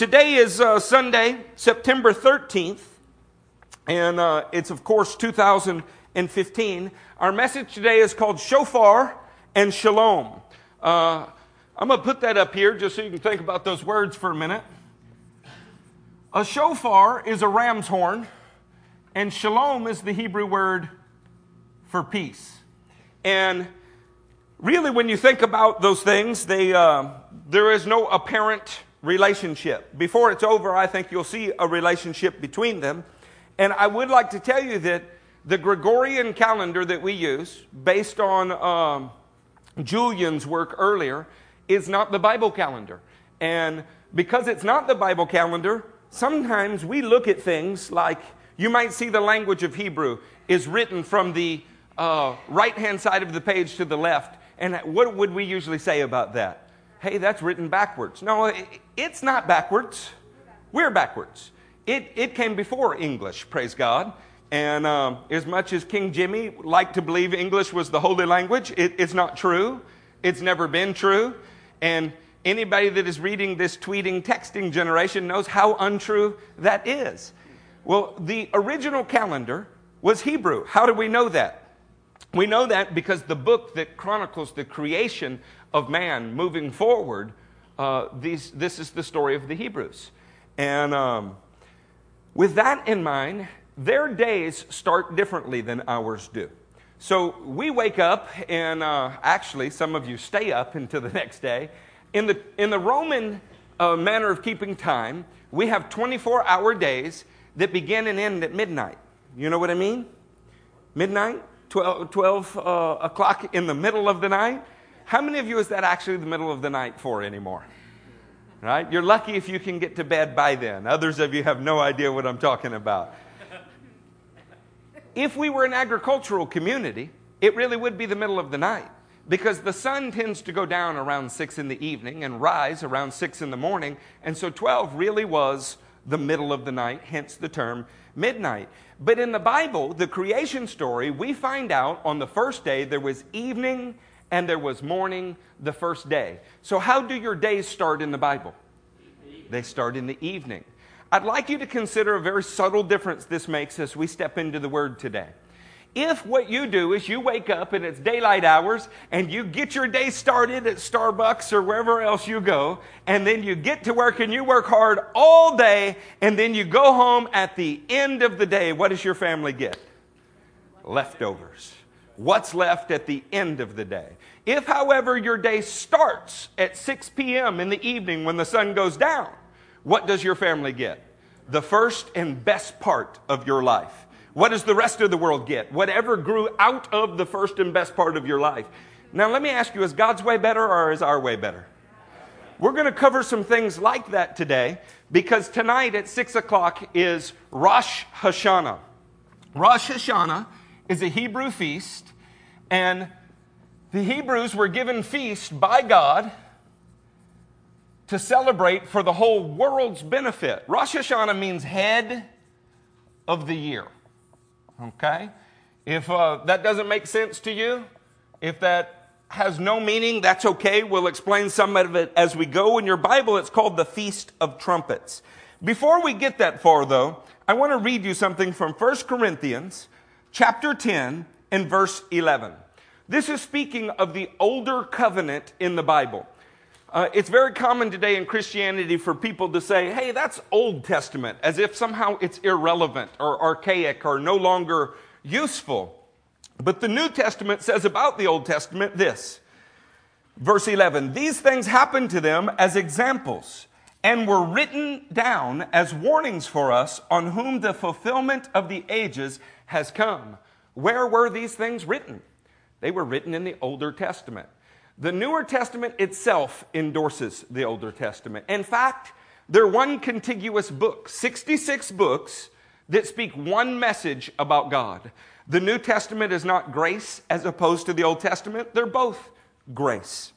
today is uh, Sunday, September 13th, and uh, it's, of course, 2015. Our message today is called Shofar and Shalom. Uh, I'm going to put that up here just so you can think about those words for a minute. A shofar is a ram's horn, and shalom is the Hebrew word for peace. And really, when you think about those things, they, uh, there is no apparent relationship. Before it's over, I think you'll see a relationship between them. And I would like to tell you that the Gregorian calendar that we use, based on um, Julian's work earlier, is not the Bible calendar. And because it's not the Bible calendar, sometimes we look at things like you might see the language of Hebrew is written from the uh, right hand side of the page to the left. And what would we usually say about that? Hey, that's written backwards. No, it's not backwards. We're backwards. It, it came before English, praise God. And um, as much as King Jimmy liked to believe English was the holy language, it, it's not true. It's never been true. And anybody that is reading this tweeting, texting generation knows how untrue that is. Well, the original calendar was Hebrew. How do we know that? We know that because the book that chronicles the creation of man moving forward, uh, these, this is the story of the Hebrews. And um, with that in mind, their days start differently than ours do. So we wake up, and uh, actually, some of you stay up into the next day. In the, in the Roman uh, manner of keeping time, we have 24 hour days that begin and end at midnight. You know what I mean? Midnight, 12, 12 uh, o'clock in the middle of the night. How many of you is that actually the middle of the night for anymore? Right? You're lucky if you can get to bed by then. Others of you have no idea what I'm talking about. If we were an agricultural community, it really would be the middle of the night because the sun tends to go down around 6 in the evening and rise around 6 in the morning. And so 12 really was the middle of the night, hence the term midnight. But in the Bible, the creation story, we find out on the first day there was evening and there was morning the first day. So, how do your days start in the Bible? They start in the evening. I'd like you to consider a very subtle difference this makes as we step into the Word today. If what you do is you wake up and it's daylight hours and you get your day started at Starbucks or wherever else you go, and then you get to work and you work hard all day, and then you go home at the end of the day, what does your family get? Leftovers what's left at the end of the day. If, however, your day starts at 6 p.m. in the evening when the sun goes down, what does your family get? The first and best part of your life. What does the rest of the world get? Whatever grew out of the first and best part of your life. Now, let me ask you is God's way better or is our way better? We're going to cover some things like that today because tonight at 6 o'clock is Rosh Hashanah. Rosh Hashanah is a Hebrew feast, and the Hebrews were given feast by God to celebrate for the whole world's benefit. Rosh Hashanah means head of the year. Okay? If uh, that doesn't make sense to you, if that has no meaning, that's okay. We'll explain some of it as we go. In your Bible, it's called the Feast of Trumpets. Before we get that far, though, I want to read you something from 1 Corinthians chapter 10 and verse 11. This is speaking of the older covenant in the Bible. Uh, it's very common today in Christianity for people to say, hey, that's Old Testament, as if somehow it's irrelevant or archaic or no longer useful. But the New Testament says about the Old Testament this verse 11 These things happened to them as examples and were written down as warnings for us on whom the fulfillment of the ages has come. Where were these things written? They were written in the Older Testament. The Newer Testament itself endorses the Older Testament. In fact, they're one contiguous book, 66 books that speak one message about God. The New Testament is not grace as opposed to the Old Testament, they're both grace.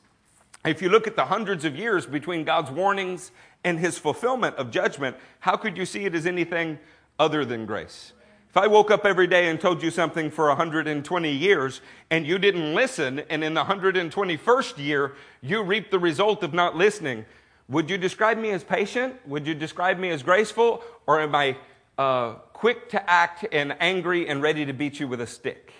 If you look at the hundreds of years between God's warnings and his fulfillment of judgment, how could you see it as anything other than grace? If I woke up every day and told you something for 120 years and you didn't listen, and in the 121st year you reap the result of not listening, Would you describe me as patient? Would you describe me as graceful? Or am I uh, quick to act and angry and ready to beat you with a stick?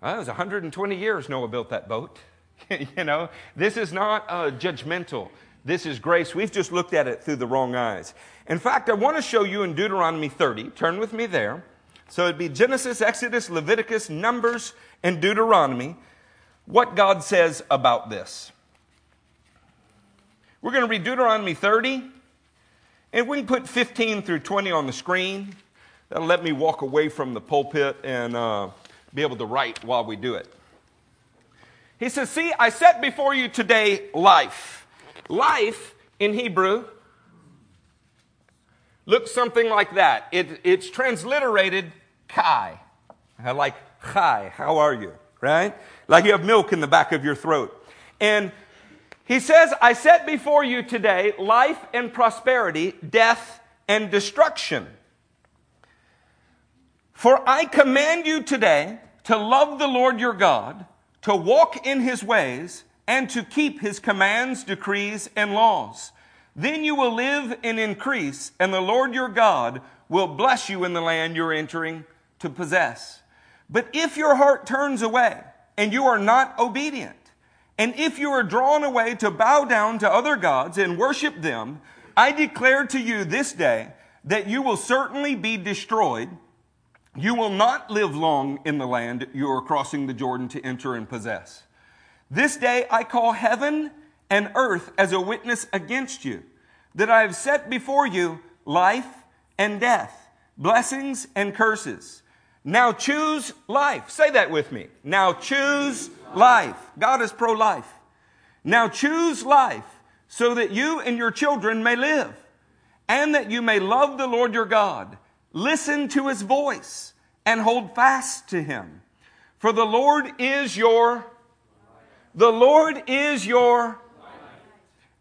Well, it was 120 years Noah built that boat. you know, this is not uh, judgmental. This is grace. We've just looked at it through the wrong eyes. In fact, I want to show you in Deuteronomy 30. Turn with me there. So it'd be Genesis, Exodus, Leviticus, Numbers, and Deuteronomy. What God says about this. We're going to read Deuteronomy 30. And we can put 15 through 20 on the screen. That'll let me walk away from the pulpit and uh, be able to write while we do it. He says, See, I set before you today life. Life in Hebrew looks something like that. It, it's transliterated chai. Like hi, how are you? Right? Like you have milk in the back of your throat. And he says, I set before you today life and prosperity, death and destruction. For I command you today to love the Lord your God, to walk in his ways, and to keep his commands, decrees, and laws. Then you will live and increase, and the Lord your God will bless you in the land you're entering to possess. But if your heart turns away and you are not obedient, and if you are drawn away to bow down to other gods and worship them, I declare to you this day that you will certainly be destroyed. You will not live long in the land you are crossing the Jordan to enter and possess. This day I call heaven and earth as a witness against you, that I have set before you life and death, blessings and curses. Now choose life. Say that with me. Now choose life. God is pro life. Now choose life so that you and your children may live and that you may love the Lord your God. Listen to his voice and hold fast to him. For the Lord is your the Lord is your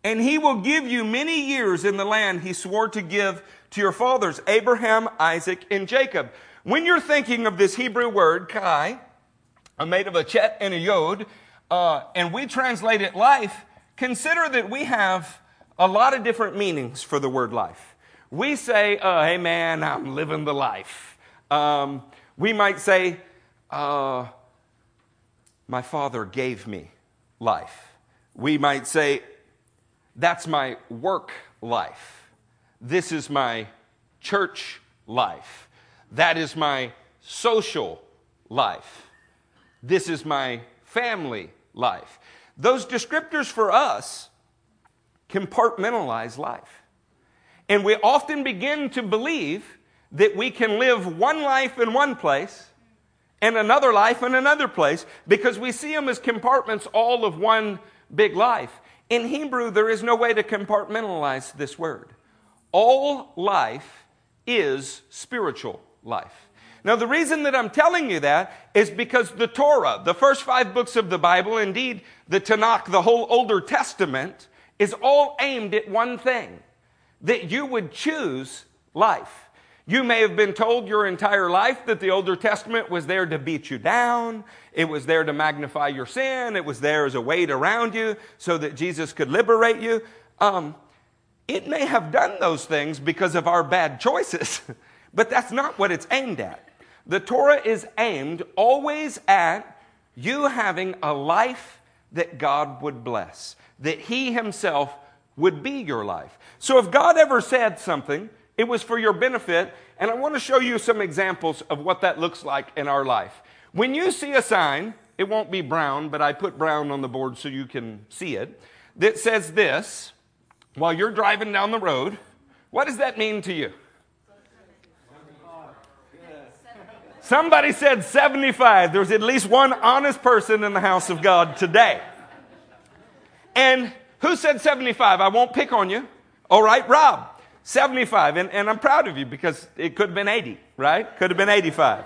and he will give you many years in the land he swore to give to your fathers, Abraham, Isaac, and Jacob. When you're thinking of this Hebrew word, chai, made of a chet and a yod, uh, and we translate it life, consider that we have a lot of different meanings for the word life. We say, uh, hey man, I'm living the life. Um, we might say, uh, my father gave me life. We might say, that's my work life. This is my church life. That is my social life. This is my family life. Those descriptors for us compartmentalize life. And we often begin to believe that we can live one life in one place and another life in another place because we see them as compartments all of one big life. In Hebrew, there is no way to compartmentalize this word. All life is spiritual life. Now, the reason that I'm telling you that is because the Torah, the first five books of the Bible, indeed the Tanakh, the whole Older Testament, is all aimed at one thing that you would choose life. You may have been told your entire life that the Older Testament was there to beat you down. It was there to magnify your sin. It was there as a weight around you so that Jesus could liberate you. Um, it may have done those things because of our bad choices, but that's not what it's aimed at. The Torah is aimed always at you having a life that God would bless, that He Himself would be your life. So if God ever said something, it was for your benefit. And I want to show you some examples of what that looks like in our life. When you see a sign, it won't be brown, but I put brown on the board so you can see it, that says this while you're driving down the road. What does that mean to you? Somebody said 75. There's at least one honest person in the house of God today. And who said 75? I won't pick on you. All right, Rob. 75. And, and I'm proud of you because it could have been 80, right? Could have been 85.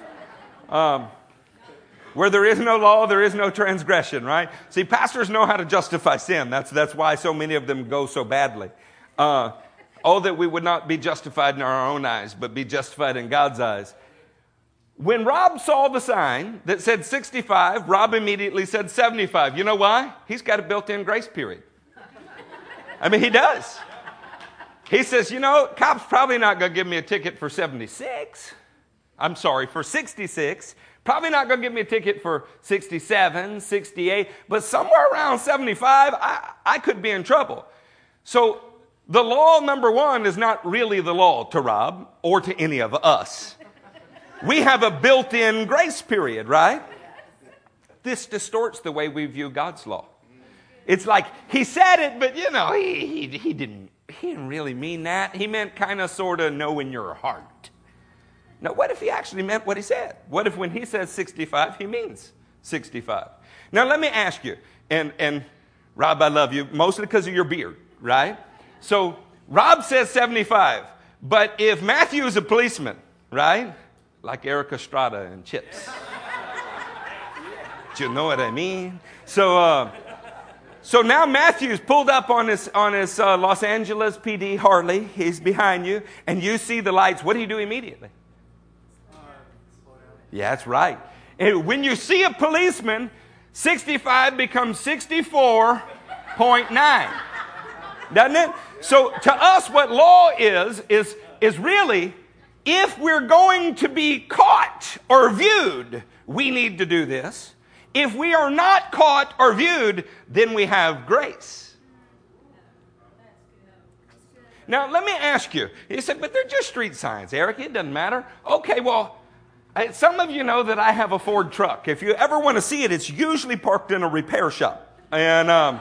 Um, where there is no law, there is no transgression, right? See, pastors know how to justify sin. That's, that's why so many of them go so badly. Uh, oh, that we would not be justified in our own eyes, but be justified in God's eyes. When Rob saw the sign that said 65, Rob immediately said 75. You know why? He's got a built in grace period. I mean, he does. He says, you know, cop's probably not going to give me a ticket for 76. I'm sorry, for 66. Probably not going to give me a ticket for 67, 68, but somewhere around 75, I, I could be in trouble. So the law number one is not really the law to Rob or to any of us. We have a built in grace period, right? This distorts the way we view God's law. It's like he said it, but you know, he, he, he didn't he didn't really mean that. He meant kind of sort of know in your heart. Now, what if he actually meant what he said? What if when he says 65, he means 65? Now, let me ask you, and, and Rob, I love you, mostly because of your beard, right? So, Rob says 75, but if Matthew is a policeman, right? Like Erik Estrada and Chips. Do you know what I mean? So, uh, so now Matthew's pulled up on his, on his uh, Los Angeles PD Harley. He's behind you, and you see the lights. What do you do immediately? Yeah, that's right. And when you see a policeman, 65 becomes 64.9. Doesn't it? So to us, what law is, is, is really if we're going to be caught or viewed, we need to do this. If we are not caught or viewed, then we have grace. Now, let me ask you. He said, but they're just street signs, Eric. It doesn't matter. Okay, well, some of you know that I have a Ford truck. If you ever want to see it, it's usually parked in a repair shop. And, um,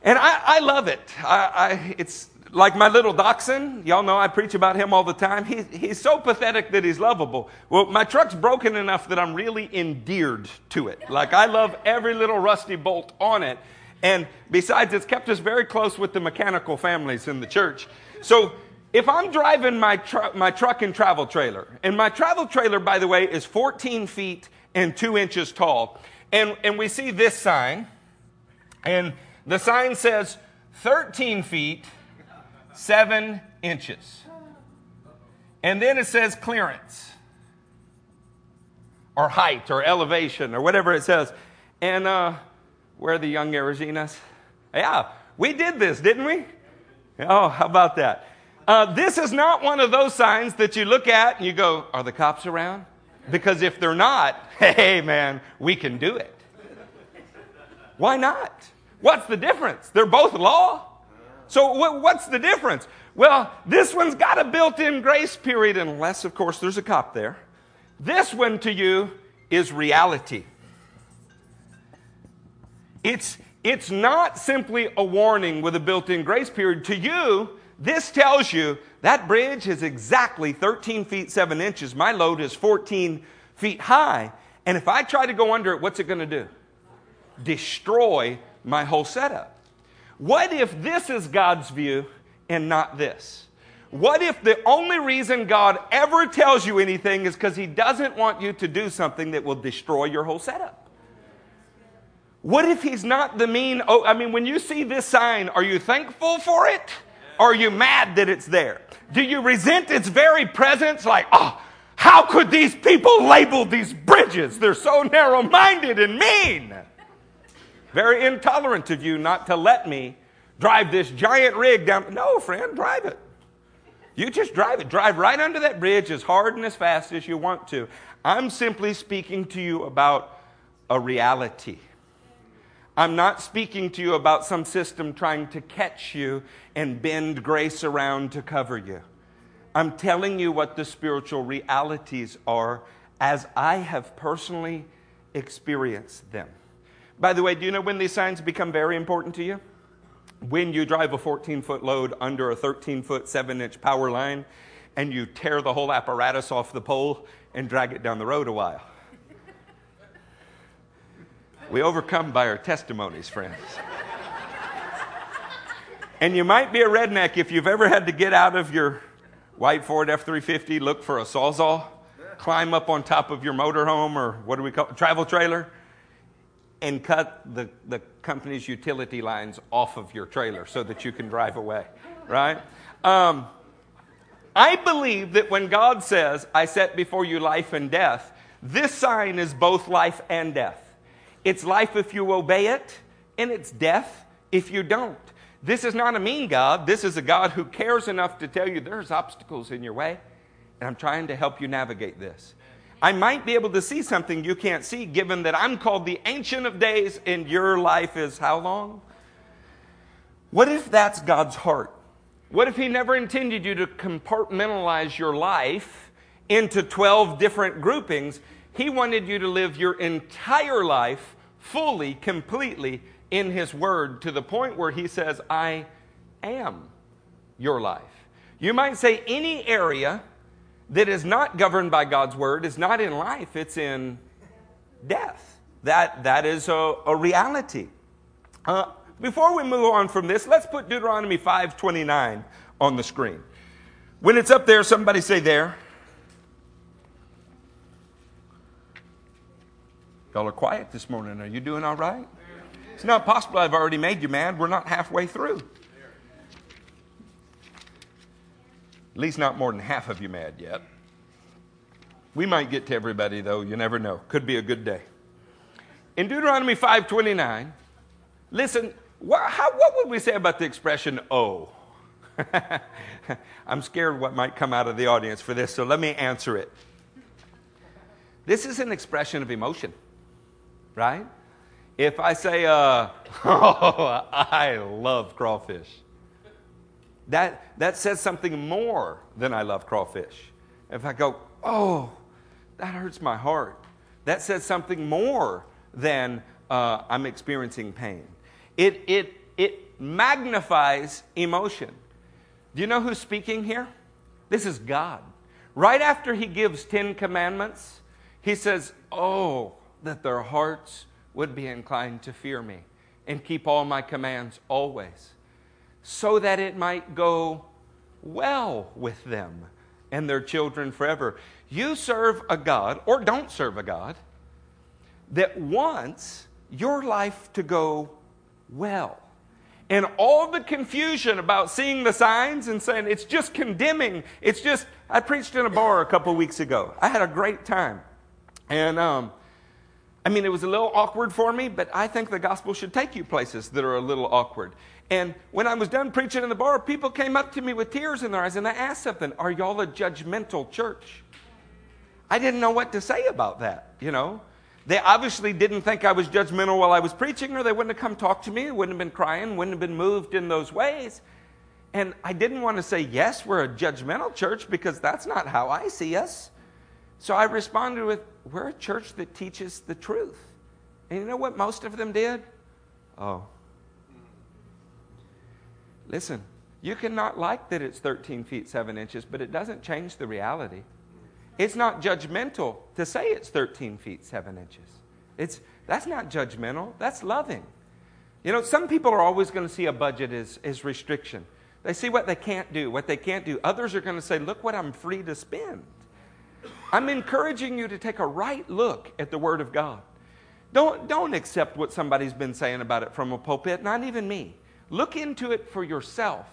and I, I love it. I, I, it's like my little dachshund. Y'all know I preach about him all the time. He, he's so pathetic that he's lovable. Well, my truck's broken enough that I'm really endeared to it. Like I love every little rusty bolt on it. And besides, it's kept us very close with the mechanical families in the church. So if I'm driving my, tr- my truck and travel trailer, and my travel trailer, by the way, is 14 feet and 2 inches tall, and, and we see this sign, and the sign says 13 feet, 7 inches. And then it says clearance, or height, or elevation, or whatever it says. And uh, where are the young Arizinas? Yeah, we did this, didn't we? Oh, how about that? Uh, this is not one of those signs that you look at and you go, Are the cops around? Because if they're not, hey, man, we can do it. Why not? What's the difference? They're both law. So, what's the difference? Well, this one's got a built in grace period, unless, of course, there's a cop there. This one to you is reality. It's, it's not simply a warning with a built in grace period. To you, this tells you that bridge is exactly 13 feet 7 inches. My load is 14 feet high. And if I try to go under it, what's it going to do? Destroy my whole setup. What if this is God's view and not this? What if the only reason God ever tells you anything is because He doesn't want you to do something that will destroy your whole setup? What if He's not the mean? Oh, I mean, when you see this sign, are you thankful for it? Or are you mad that it's there? Do you resent its very presence? Like, oh, how could these people label these bridges? They're so narrow minded and mean. Very intolerant of you not to let me drive this giant rig down. No, friend, drive it. You just drive it. Drive right under that bridge as hard and as fast as you want to. I'm simply speaking to you about a reality. I'm not speaking to you about some system trying to catch you and bend grace around to cover you. I'm telling you what the spiritual realities are as I have personally experienced them. By the way, do you know when these signs become very important to you? When you drive a 14 foot load under a 13 foot, 7 inch power line and you tear the whole apparatus off the pole and drag it down the road a while. We overcome by our testimonies, friends. and you might be a redneck if you've ever had to get out of your white Ford F 350, look for a sawzall, climb up on top of your motorhome or what do we call it, travel trailer, and cut the, the company's utility lines off of your trailer so that you can drive away, right? Um, I believe that when God says, I set before you life and death, this sign is both life and death. It's life if you obey it, and it's death if you don't. This is not a mean God. This is a God who cares enough to tell you there's obstacles in your way, and I'm trying to help you navigate this. I might be able to see something you can't see, given that I'm called the Ancient of Days, and your life is how long? What if that's God's heart? What if He never intended you to compartmentalize your life into 12 different groupings? He wanted you to live your entire life fully, completely in His Word to the point where He says, I am your life. You might say any area that is not governed by God's Word is not in life, it's in death. That, that is a, a reality. Uh, before we move on from this, let's put Deuteronomy 5:29 on the screen. When it's up there, somebody say there. Y'all are quiet this morning. Are you doing all right? It's not possible I've already made you mad. We're not halfway through. At least not more than half of you mad yet. We might get to everybody though, you never know. Could be a good day. In Deuteronomy 5:29, listen, what, how, what would we say about the expression oh? I'm scared what might come out of the audience for this, so let me answer it. This is an expression of emotion, right? If I say, uh, oh, I love crawfish, that, that says something more than I love crawfish. If I go, oh, that hurts my heart, that says something more than uh, I'm experiencing pain. It, it, it magnifies emotion. Do you know who's speaking here? This is God. Right after he gives 10 commandments, he says, Oh, that their hearts would be inclined to fear me and keep all my commands always, so that it might go well with them and their children forever. You serve a God, or don't serve a God, that wants your life to go well. And all the confusion about seeing the signs and saying it's just condemning, it's just, I preached in a bar a couple weeks ago. I had a great time. And, um, I mean, it was a little awkward for me, but I think the gospel should take you places that are a little awkward. And when I was done preaching in the bar, people came up to me with tears in their eyes and they asked something Are y'all a judgmental church? I didn't know what to say about that, you know. They obviously didn't think I was judgmental while I was preaching, or they wouldn't have come talk to me, wouldn't have been crying, wouldn't have been moved in those ways. And I didn't want to say, yes, we're a judgmental church, because that's not how I see us. So I responded with, we're a church that teaches the truth. And you know what most of them did? Oh. Listen, you cannot like that it's 13 feet 7 inches, but it doesn't change the reality. It's not judgmental to say it's 13 feet 7 inches. It's, that's not judgmental, that's loving. You know, some people are always going to see a budget as, as restriction. They see what they can't do, what they can't do. Others are going to say, look what I'm free to spend. I'm encouraging you to take a right look at the Word of God. Don't, don't accept what somebody's been saying about it from a pulpit, not even me. Look into it for yourself.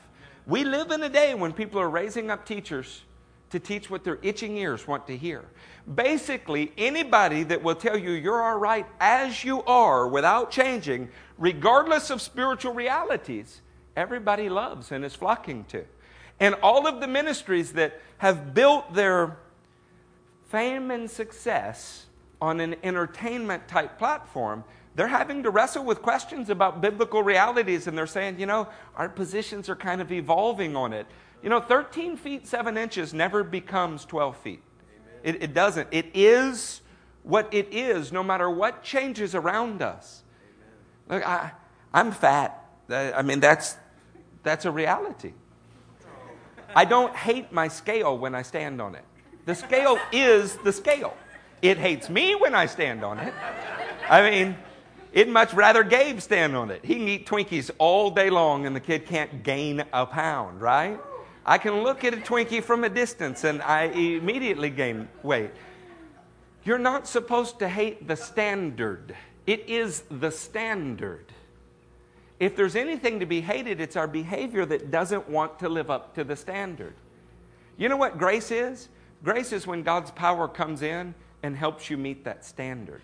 We live in a day when people are raising up teachers to teach what their itching ears want to hear. Basically, anybody that will tell you you're all right as you are without changing, regardless of spiritual realities, everybody loves and is flocking to. And all of the ministries that have built their fame and success on an entertainment type platform, they're having to wrestle with questions about biblical realities, and they're saying, you know, our positions are kind of evolving on it. You know, 13 feet 7 inches never becomes 12 feet. It, it, doesn't. It is what it is, no matter what changes around us. Look, I, I'm fat. Uh, I mean, that's, that's a reality. I don't hate my scale when I stand on it. The scale is the scale. It hates me when I stand on it. I mean, it'd much rather Gabe stand on it. He can eat Twinkies all day long and the kid can't gain a pound, right? I can look at a Twinkie from a distance and I immediately gain weight. You're not supposed to hate the standard, it is the standard. If there's anything to be hated, it's our behavior that doesn't want to live up to the standard. You know what grace is? Grace is when God's power comes in and helps you meet that standard.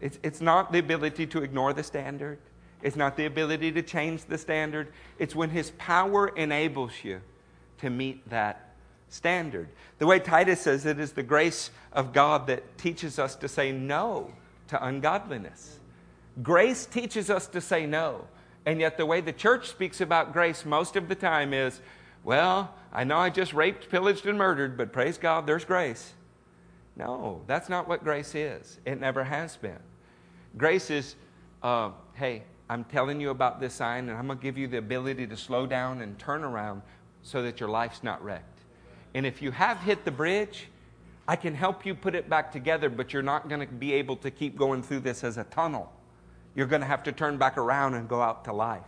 It's, it's not the ability to ignore the standard. It's not the ability to change the standard. It's when His power enables you to meet that standard. The way Titus says it is the grace of God that teaches us to say no to ungodliness. Grace teaches us to say no. And yet, the way the church speaks about grace most of the time is, well, I know I just raped, pillaged, and murdered, but praise God, there's grace. No, that's not what grace is. It never has been. Grace is, uh, hey, I'm telling you about this sign, and I'm going to give you the ability to slow down and turn around so that your life's not wrecked. And if you have hit the bridge, I can help you put it back together, but you're not going to be able to keep going through this as a tunnel. You're going to have to turn back around and go out to life.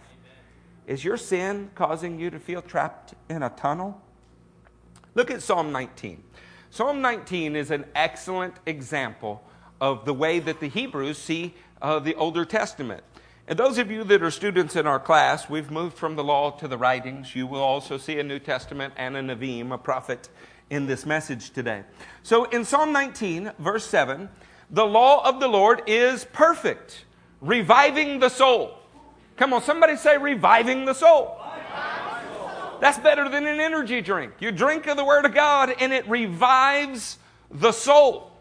Is your sin causing you to feel trapped in a tunnel? Look at Psalm 19. Psalm 19 is an excellent example of the way that the Hebrews see uh, the Older Testament. And those of you that are students in our class, we've moved from the law to the writings. You will also see a New Testament and a Nevi'im, a prophet, in this message today. So in Psalm 19, verse 7, the law of the Lord is perfect, reviving the soul. Come on, somebody say reviving the soul. That's better than an energy drink. You drink of the Word of God and it revives the soul.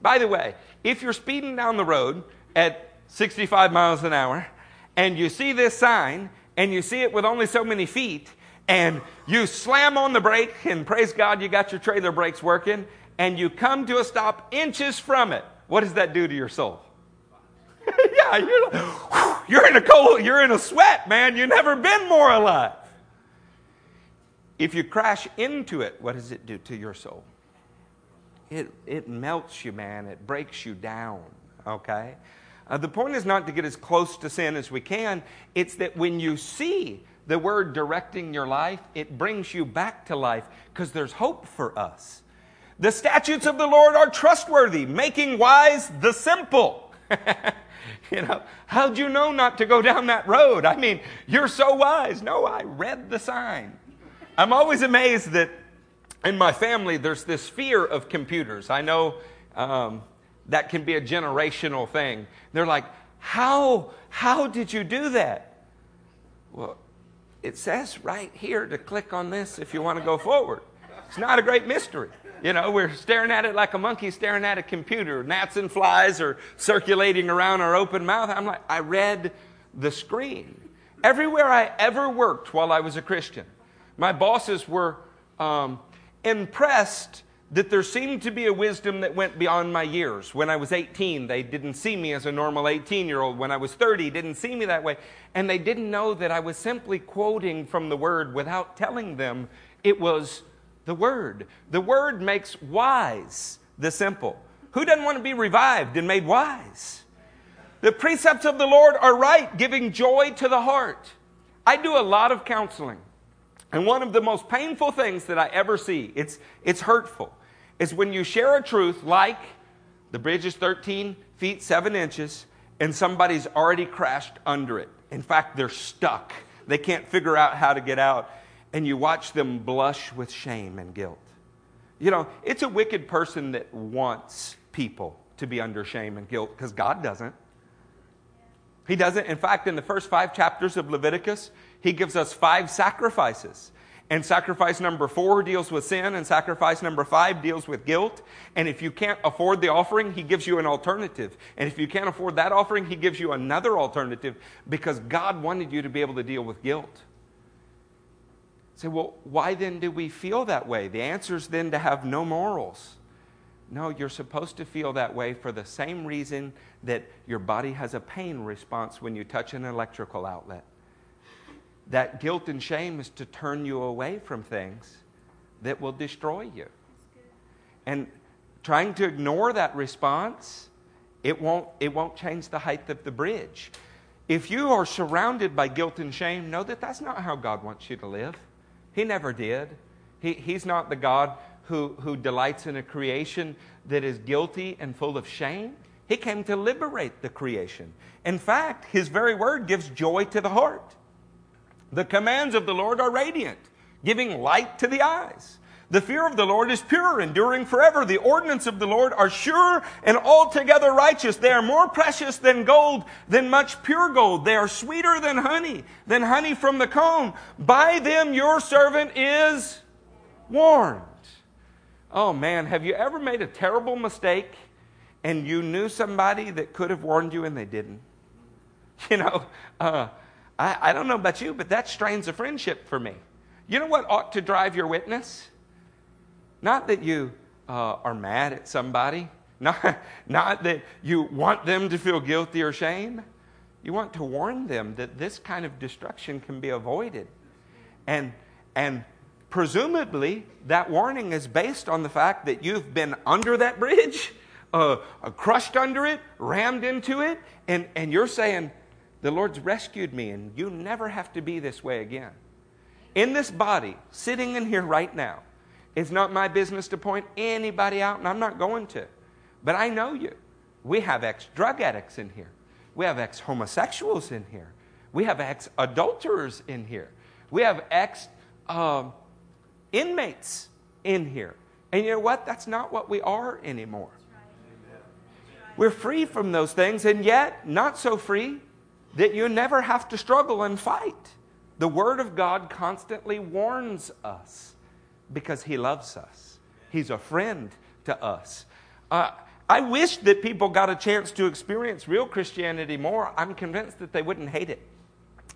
By the way, if you're speeding down the road at 65 miles an hour and you see this sign and you see it with only so many feet and you slam on the brake and praise God you got your trailer brakes working and you come to a stop inches from it, what does that do to your soul? yeah, you're, you're in a cold, you're in a sweat, man. You've never been more alive. If you crash into it, what does it do to your soul? It, it melts you, man. It breaks you down, okay? Uh, the point is not to get as close to sin as we can. It's that when you see the word directing your life, it brings you back to life because there's hope for us. The statutes of the Lord are trustworthy, making wise the simple. you know, how'd you know not to go down that road? I mean, you're so wise. No, I read the sign. I'm always amazed that in my family there's this fear of computers. I know um, that can be a generational thing. They're like, how, how did you do that? Well, it says right here to click on this if you want to go forward. It's not a great mystery. You know, we're staring at it like a monkey staring at a computer. Gnats and flies are circulating around our open mouth. I'm like, I read the screen. Everywhere I ever worked while I was a Christian, my bosses were um, impressed that there seemed to be a wisdom that went beyond my years. When I was 18, they didn't see me as a normal 18 year old. When I was 30, didn't see me that way. And they didn't know that I was simply quoting from the Word without telling them it was the Word. The Word makes wise the simple. Who doesn't want to be revived and made wise? The precepts of the Lord are right, giving joy to the heart. I do a lot of counseling. And one of the most painful things that I ever see, it's, it's hurtful, is when you share a truth like the bridge is 13 feet 7 inches and somebody's already crashed under it. In fact, they're stuck. They can't figure out how to get out. And you watch them blush with shame and guilt. You know, it's a wicked person that wants people to be under shame and guilt because God doesn't. He doesn't. In fact, in the first five chapters of Leviticus, he gives us five sacrifices. And sacrifice number four deals with sin, and sacrifice number five deals with guilt. And if you can't afford the offering, he gives you an alternative. And if you can't afford that offering, he gives you another alternative because God wanted you to be able to deal with guilt. Say, well, why then do we feel that way? The answer is then to have no morals. No, you're supposed to feel that way for the same reason that your body has a pain response when you touch an electrical outlet that guilt and shame is to turn you away from things that will destroy you. And trying to ignore that response, it won't, it won't change the height of the bridge. If you are surrounded by guilt and shame, know that that's not how God wants you to live. He never did. He, he's not the God who, who delights in a creation that is guilty and full of shame. He came to liberate the creation. In fact, His very word gives joy to the heart. The commands of the Lord are radiant, giving light to the eyes. The fear of the Lord is pure, enduring forever. The ordinance of the Lord are sure and altogether righteous. They are more precious than gold, than much pure gold. They are sweeter than honey, than honey from the comb. By them your servant is warned. Oh man, have you ever made a terrible mistake and you knew somebody that could have warned you and they didn't? You know, uh, I, I don't know about you, but that strains a friendship for me. You know what ought to drive your witness? Not that you uh, are mad at somebody, not, not that you want them to feel guilty or shame. You want to warn them that this kind of destruction can be avoided. And, and presumably, that warning is based on the fact that you've been under that bridge, uh, uh, crushed under it, rammed into it, and, and you're saying, The Lord's rescued me, and you never have to be this way again in this body, sitting in here right now, it's not my business to point anybody out, and I'm not going to. But I know you. We have ex drug addicts in here. We have ex homosexuals in here. We have ex adulterers in here. We have ex uh, inmates in here. And you know what? That's not what we are anymore. We're free from those things, and yet not so free that you never have to struggle and fight. The Word of God constantly warns us because He loves us. He's a friend to us. Uh, I wish that people got a chance to experience real Christianity more. I'm convinced that they wouldn't hate it,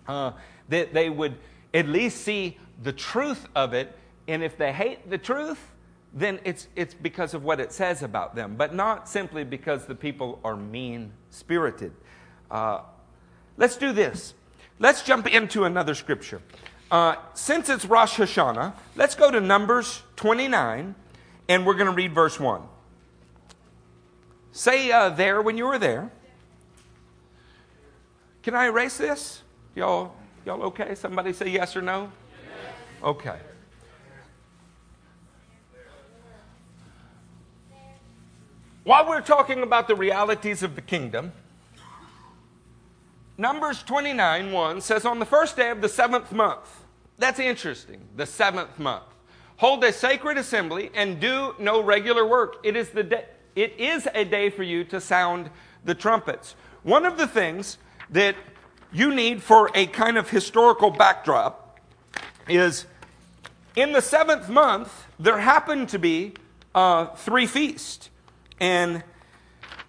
uh, that they would at least see the truth of it. And if they hate the truth, then it's, it's because of what it says about them, but not simply because the people are mean spirited. Uh, let's do this. Let's jump into another scripture. Uh, since it's Rosh Hashanah, let's go to Numbers 29, and we're going to read verse 1. Say uh, there when you were there. Can I erase this? Y'all, y'all okay? Somebody say yes or no? Yes. Okay. While we're talking about the realities of the kingdom, Numbers 29 1 says, On the first day of the seventh month, that's interesting, the seventh month, hold a sacred assembly and do no regular work. It is, the day, it is a day for you to sound the trumpets. One of the things that you need for a kind of historical backdrop is in the seventh month, there happened to be uh, three feasts. And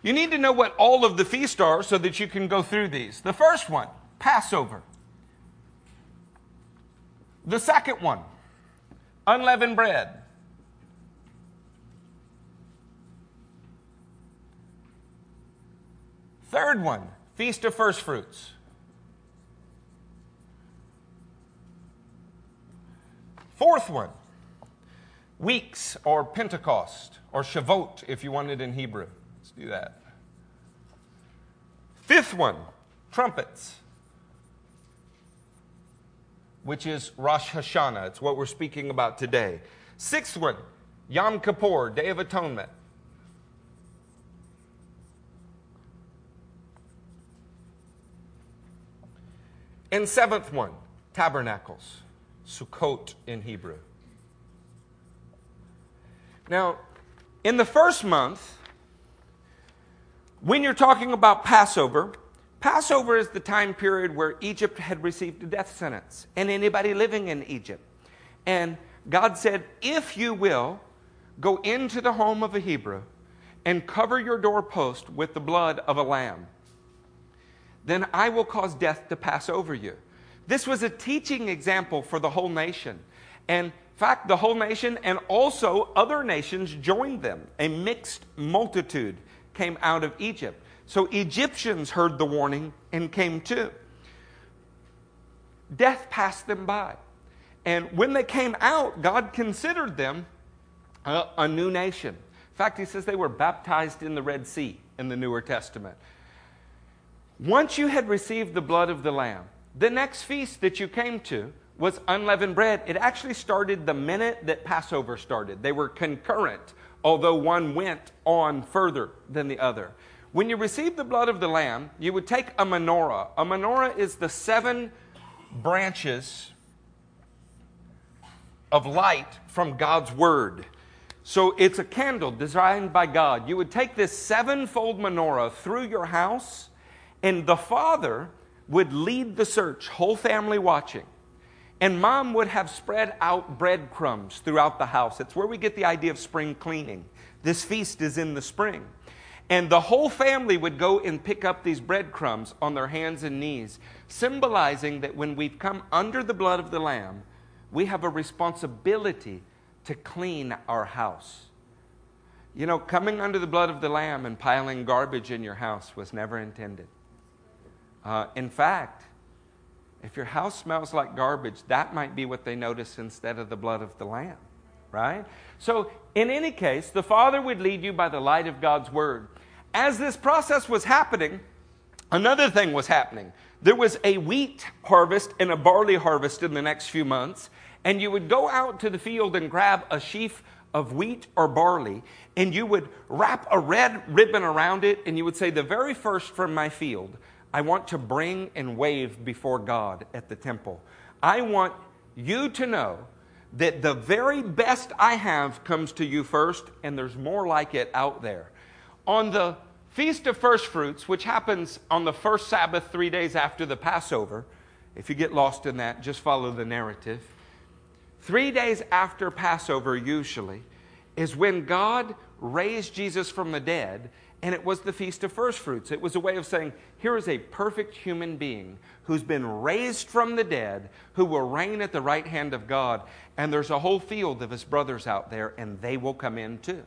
you need to know what all of the feasts are so that you can go through these. The first one, Passover. The second one, unleavened bread. Third one, Feast of First Fruits. Fourth one, weeks or Pentecost or Shavuot if you want it in Hebrew do that. Fifth one, trumpets, which is Rosh Hashanah. It's what we're speaking about today. Sixth one, Yom Kippur, Day of Atonement. And seventh one, tabernacles, Sukkot in Hebrew. Now, in the first month, when you're talking about Passover, Passover is the time period where Egypt had received a death sentence and anybody living in Egypt. And God said, If you will, go into the home of a Hebrew and cover your doorpost with the blood of a lamb, then I will cause death to pass over you. This was a teaching example for the whole nation. And in fact, the whole nation and also other nations joined them, a mixed multitude came out of Egypt. So Egyptians heard the warning and came too. Death passed them by. And when they came out, God considered them a, a, new nation. In fact, he says they were baptized in the Red Sea in the Newer Testament. Once you had received the blood of the Lamb, the next feast that you came to was unleavened bread. It actually started the minute that Passover started. They were concurrent although one went on further than the other. When you receive the blood of the Lamb, you would take a menorah. A menorah is the seven branches of light from God's Word. So it's a candle designed by God. You would take this sevenfold menorah through your house, and the father would lead the search, whole family watching. And mom would have spread out breadcrumbs throughout the house. It's where we get the idea of spring cleaning. This feast is in the spring. And the whole family would go and pick up these breadcrumbs on their hands and knees, symbolizing that when we've come under the blood of the Lamb, we have a responsibility to clean our house. You know, coming under the blood of the Lamb and piling garbage in your house was never intended. Uh, in fact, if your house smells like garbage, that might be what they notice instead of the blood of the Lamb, right? So, in any case, the Father would lead you by the light of God's Word. As this process was happening, another thing was happening. There was a wheat harvest and a barley harvest in the next few months, and you would go out to the field and grab a sheaf of wheat or barley, and you would wrap a red ribbon around it, and you would say, The very first from my field, I want to bring and wave before God at the temple. I want you to know that the very best I have comes to you first, and there's more like it out there. On the Feast of First Fruits, which happens on the first Sabbath, three days after the Passover, if you get lost in that, just follow the narrative. Three days after Passover, usually, is when God raised Jesus from the dead, and it was the Feast of First Fruits. It was a way of saying, here is a perfect human being who's been raised from the dead, who will reign at the right hand of God, and there's a whole field of his brothers out there, and they will come in too.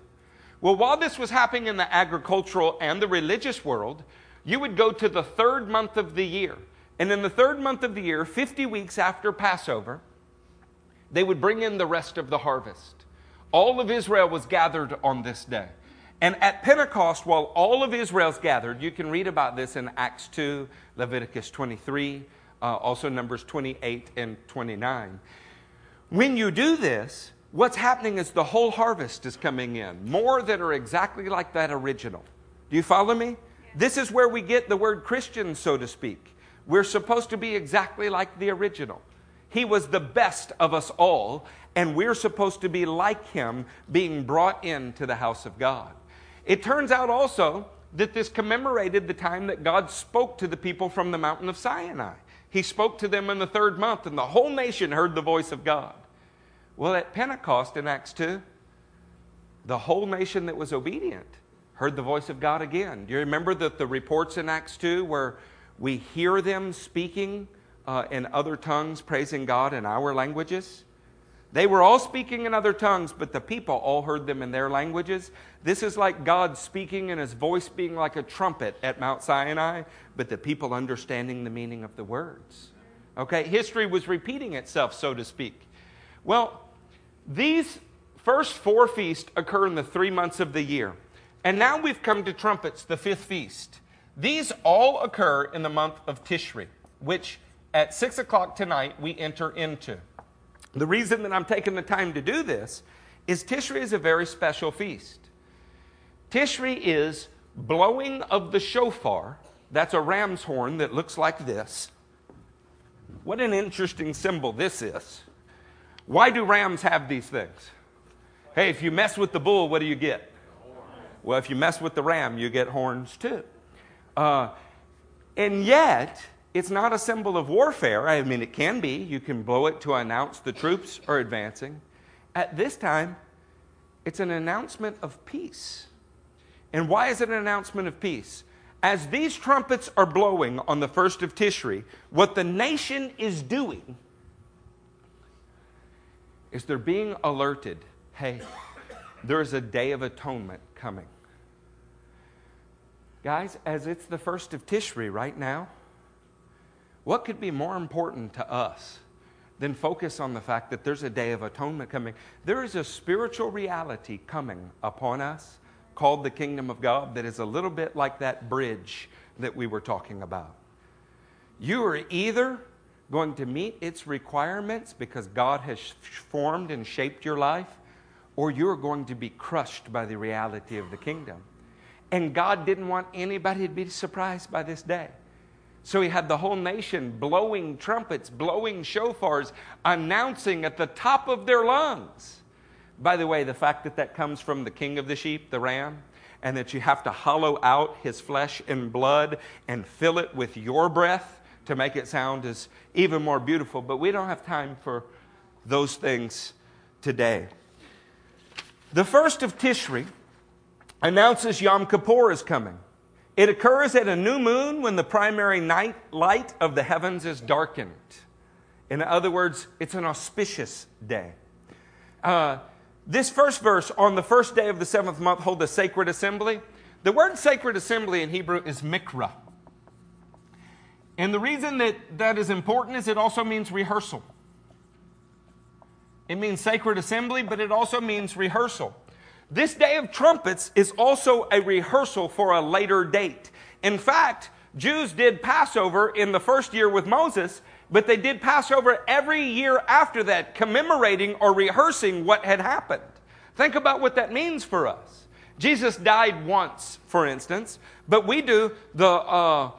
Well, while this was happening in the agricultural and the religious world, you would go to the third month of the year. And in the third month of the year, 50 weeks after Passover, they would bring in the rest of the harvest. All of Israel was gathered on this day. And at Pentecost, while all of Israel's gathered, you can read about this in Acts 2, Leviticus 23, uh, also Numbers 28 and 29. When you do this, what's happening is the whole harvest is coming in, more that are exactly like that original. Do you follow me? This is where we get the word Christian, so to speak. We're supposed to be exactly like the original. He was the best of us all, and we're supposed to be like him, being brought into the house of God. It turns out also that this commemorated the time that God spoke to the people from the mountain of Sinai. He spoke to them in the third month, and the whole nation heard the voice of God. Well, at Pentecost in Acts 2, the whole nation that was obedient heard the voice of God again. Do you remember that the reports in Acts 2 where we hear them speaking uh, in other tongues, praising God in our languages. They were all speaking in other tongues, but the people all heard them in their languages. This is like God speaking and his voice being like a trumpet at Mount Sinai, but the people understanding the meaning of the words. Okay, history was repeating itself, so to speak. Well, these first four feasts occur in the three months of the year. And now we've come to trumpets, the fifth feast. These all occur in the month of Tishri, which at 6 o'clock tonight we enter into. The reason that I'm taking the time to do this is Tishri is a very special feast. Tishri is blowing of the shofar. That's a ram's horn that looks like this. What an interesting symbol this is. Why do rams have these things? Hey, if you mess with the bull, what do you get? Well, if you mess with the ram, you get horns too. Uh, and yet, it's not a symbol of warfare. I mean, it can be. You can blow it to announce the troops are advancing. At this time, it's an announcement of peace. And why is it an announcement of peace? As these trumpets are blowing on the first of Tishri, what the nation is doing is they're being alerted hey, there is a day of atonement coming. Guys, as it's the first of Tishri right now, what could be more important to us than focus on the fact that there's a day of atonement coming? There is a spiritual reality coming upon us called the kingdom of God that is a little bit like that bridge that we were talking about. You are either going to meet its requirements because God has formed and shaped your life, or you're going to be crushed by the reality of the kingdom. And God didn't want anybody to be surprised by this day. So he had the whole nation blowing trumpets, blowing shofars, announcing at the top of their lungs. By the way, the fact that that comes from the king of the sheep, the ram, and that you have to hollow out his flesh and blood and fill it with your breath to make it sound is even more beautiful. But we don't have time for those things today. The first of Tishri announces Yom Kippur is coming. It occurs at a new moon when the primary night light of the heavens is darkened. In other words, it's an auspicious day. Uh, this first verse, on the first day of the seventh month, hold a sacred assembly. The word sacred assembly in Hebrew is mikra. And the reason that that is important is it also means rehearsal. It means sacred assembly, but it also means rehearsal. This day of trumpets is also a rehearsal for a later date. In fact, Jews did Passover in the first year with Moses, but they did Passover every year after that, commemorating or rehearsing what had happened. Think about what that means for us. Jesus died once, for instance, but we do the uh,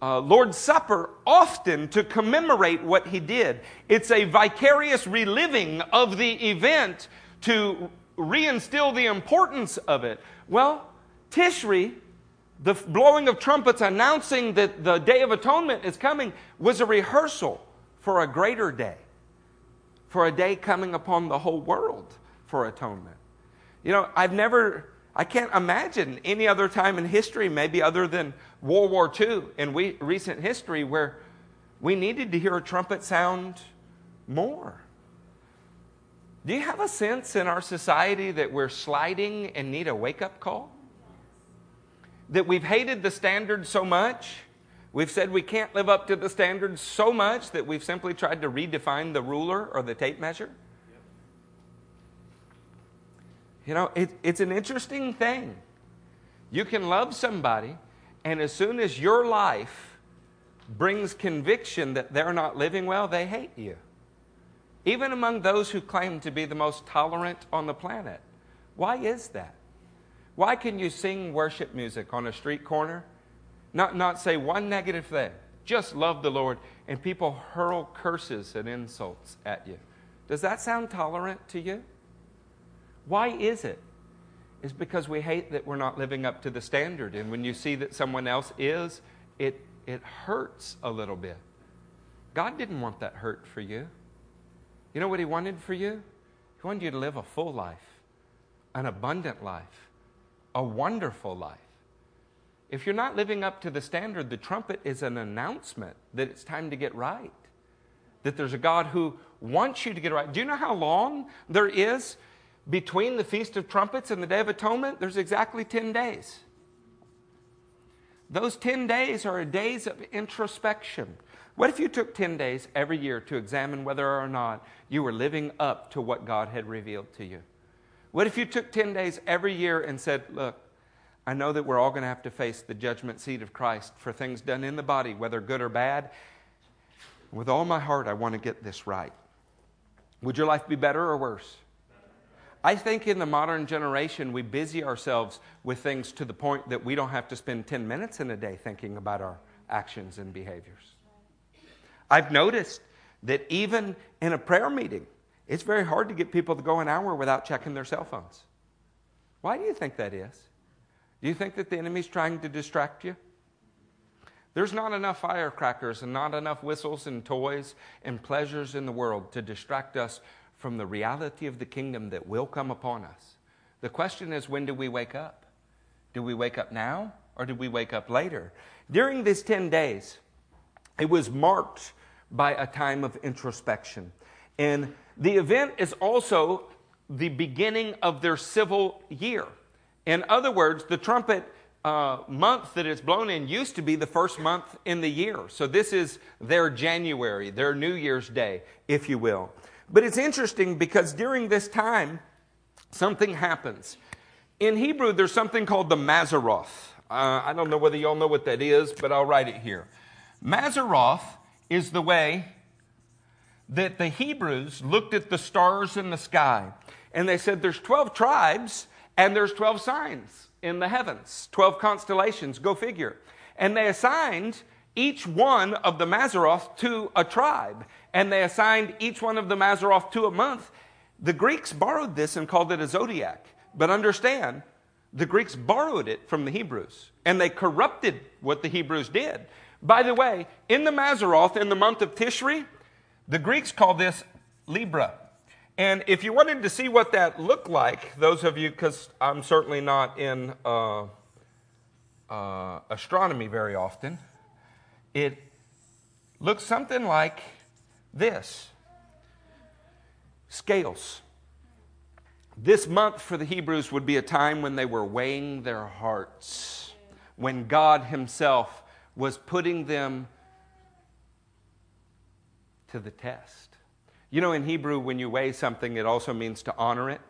uh, Lord's Supper often to commemorate what he did. It's a vicarious reliving of the event to reinstill the importance of it? Well, Tishri, the blowing of trumpets announcing that the Day of Atonement is coming, was a rehearsal for a greater day, for a day coming upon the whole world for atonement. You know, I've never, I can't imagine any other time in history, maybe other than World War II in we, recent history, where we needed to hear a trumpet sound more. Do you have a sense in our society that we're sliding and need a wake up call? That we've hated the standards so much, we've said we can't live up to the standards so much that we've simply tried to redefine the ruler or the tape measure? You know, it, it's an interesting thing. You can love somebody, and as soon as your life brings conviction that they're not living well, they hate you even among those who claim to be the most tolerant on the planet. Why is that? Why can you sing worship music on a street corner, not, not say one negative thing, just love the Lord, and people hurl curses and insults at you? Does that sound tolerant to you? Why is it? It's because we hate that we're not living up to the standard. And when you see that someone else is, it, it hurts a little bit. God didn't want that hurt for you. You know what He wanted for you? He wanted you to live a full life, an abundant life, a wonderful life. If you're not living up to the standard, the trumpet is an announcement that it's time to get right. That there's a God who wants you to get right. Do you know how long there is between the Feast of Trumpets and the Day of Atonement? There's exactly 10 days. Those 10 days are days of introspection. What if you took 10 days every year to examine whether or not you were living up to what God had revealed to you? What if you took 10 days every year and said, Look, I know that we're all going to have to face the judgment seat of Christ for things done in the body, whether good or bad. With all my heart, I want to get this right. Would your life be better or worse? I think in the modern generation, we busy ourselves with things to the point that we don't have to spend 10 minutes in a day thinking about our actions and behaviors. I've noticed that even in a prayer meeting, it's very hard to get people to go an hour without checking their cell phones. Why do you think that is? Do you think that the enemy's trying to distract you? There's not enough firecrackers and not enough whistles and toys and pleasures in the world to distract us from the reality of the kingdom that will come upon us. The question is when do we wake up? Do we wake up now or do we wake up later? During these 10 days, it was marked by a time of introspection. And the event is also the beginning of their civil year. In other words, the trumpet uh, month that it's blown in used to be the first month in the year. So this is their January, their New Year's Day, if you will. But it's interesting because during this time, something happens. In Hebrew, there's something called the Mazzaroth. Uh, I don't know whether y'all know what that is, but I'll write it here. Mazzaroth is the way that the Hebrews looked at the stars in the sky and they said there's 12 tribes and there's 12 signs in the heavens, 12 constellations, go figure. And they assigned each one of the Mazzaroth to a tribe, and they assigned each one of the Mazzaroth to a month. The Greeks borrowed this and called it a zodiac. But understand, the Greeks borrowed it from the Hebrews, and they corrupted what the Hebrews did. By the way, in the Mazzaroth, in the month of Tishri, the Greeks call this Libra. And if you wanted to see what that looked like, those of you, because I'm certainly not in uh, uh, astronomy very often, it looks something like this scales. This month for the Hebrews would be a time when they were weighing their hearts, when God Himself was putting them to the test. You know, in Hebrew, when you weigh something, it also means to honor it.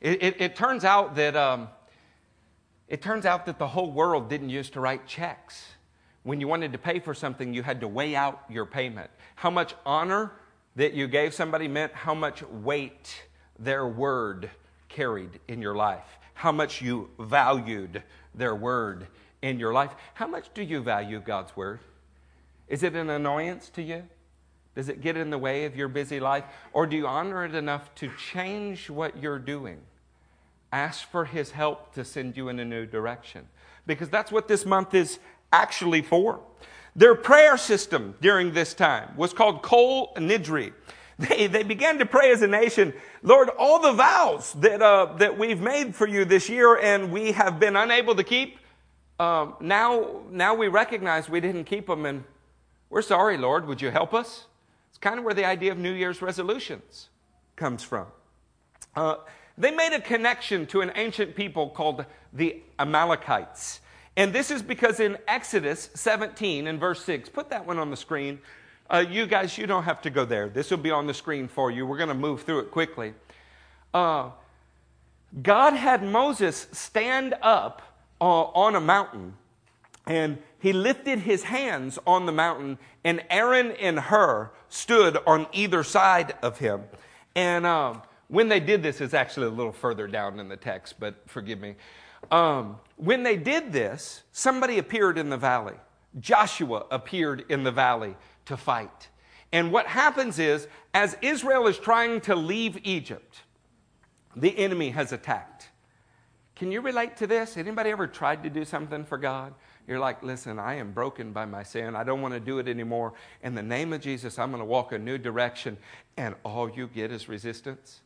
It, it, it turns out that um, it turns out that the whole world didn't used to write checks. When you wanted to pay for something, you had to weigh out your payment. How much honor that you gave somebody meant how much weight their word carried in your life, how much you valued their word in your life. How much do you value God's word? Is it an annoyance to you? Does it get in the way of your busy life? Or do you honor it enough to change what you're doing? Ask for His help to send you in a new direction. Because that's what this month is actually for. Their prayer system during this time was called Kol Nidre. They, they began to pray as a nation, Lord, all the vows that, uh, that we've made for you this year and we have been unable to keep, um, now, now we recognize we didn't keep them and we're sorry, Lord. Would you help us? It's kind of where the idea of New Year's resolutions comes from. Uh, they made a connection to an ancient people called the Amalekites. And this is because in Exodus 17 and verse 6, put that one on the screen. Uh, you guys, you don't have to go there. This will be on the screen for you. We're going to move through it quickly. Uh, God had Moses stand up uh, on a mountain and he lifted his hands on the mountain, and Aaron and Hur stood on either side of him. And um, when they did this, it's actually a little further down in the text, but forgive me. Um, when they did this, somebody appeared in the valley. Joshua appeared in the valley to fight. And what happens is, as Israel is trying to leave Egypt, the enemy has attacked. Can you relate to this? Anybody ever tried to do something for God? You're like, listen, I am broken by my sin. I don't want to do it anymore. In the name of Jesus, I'm going to walk a new direction. And all you get is resistance.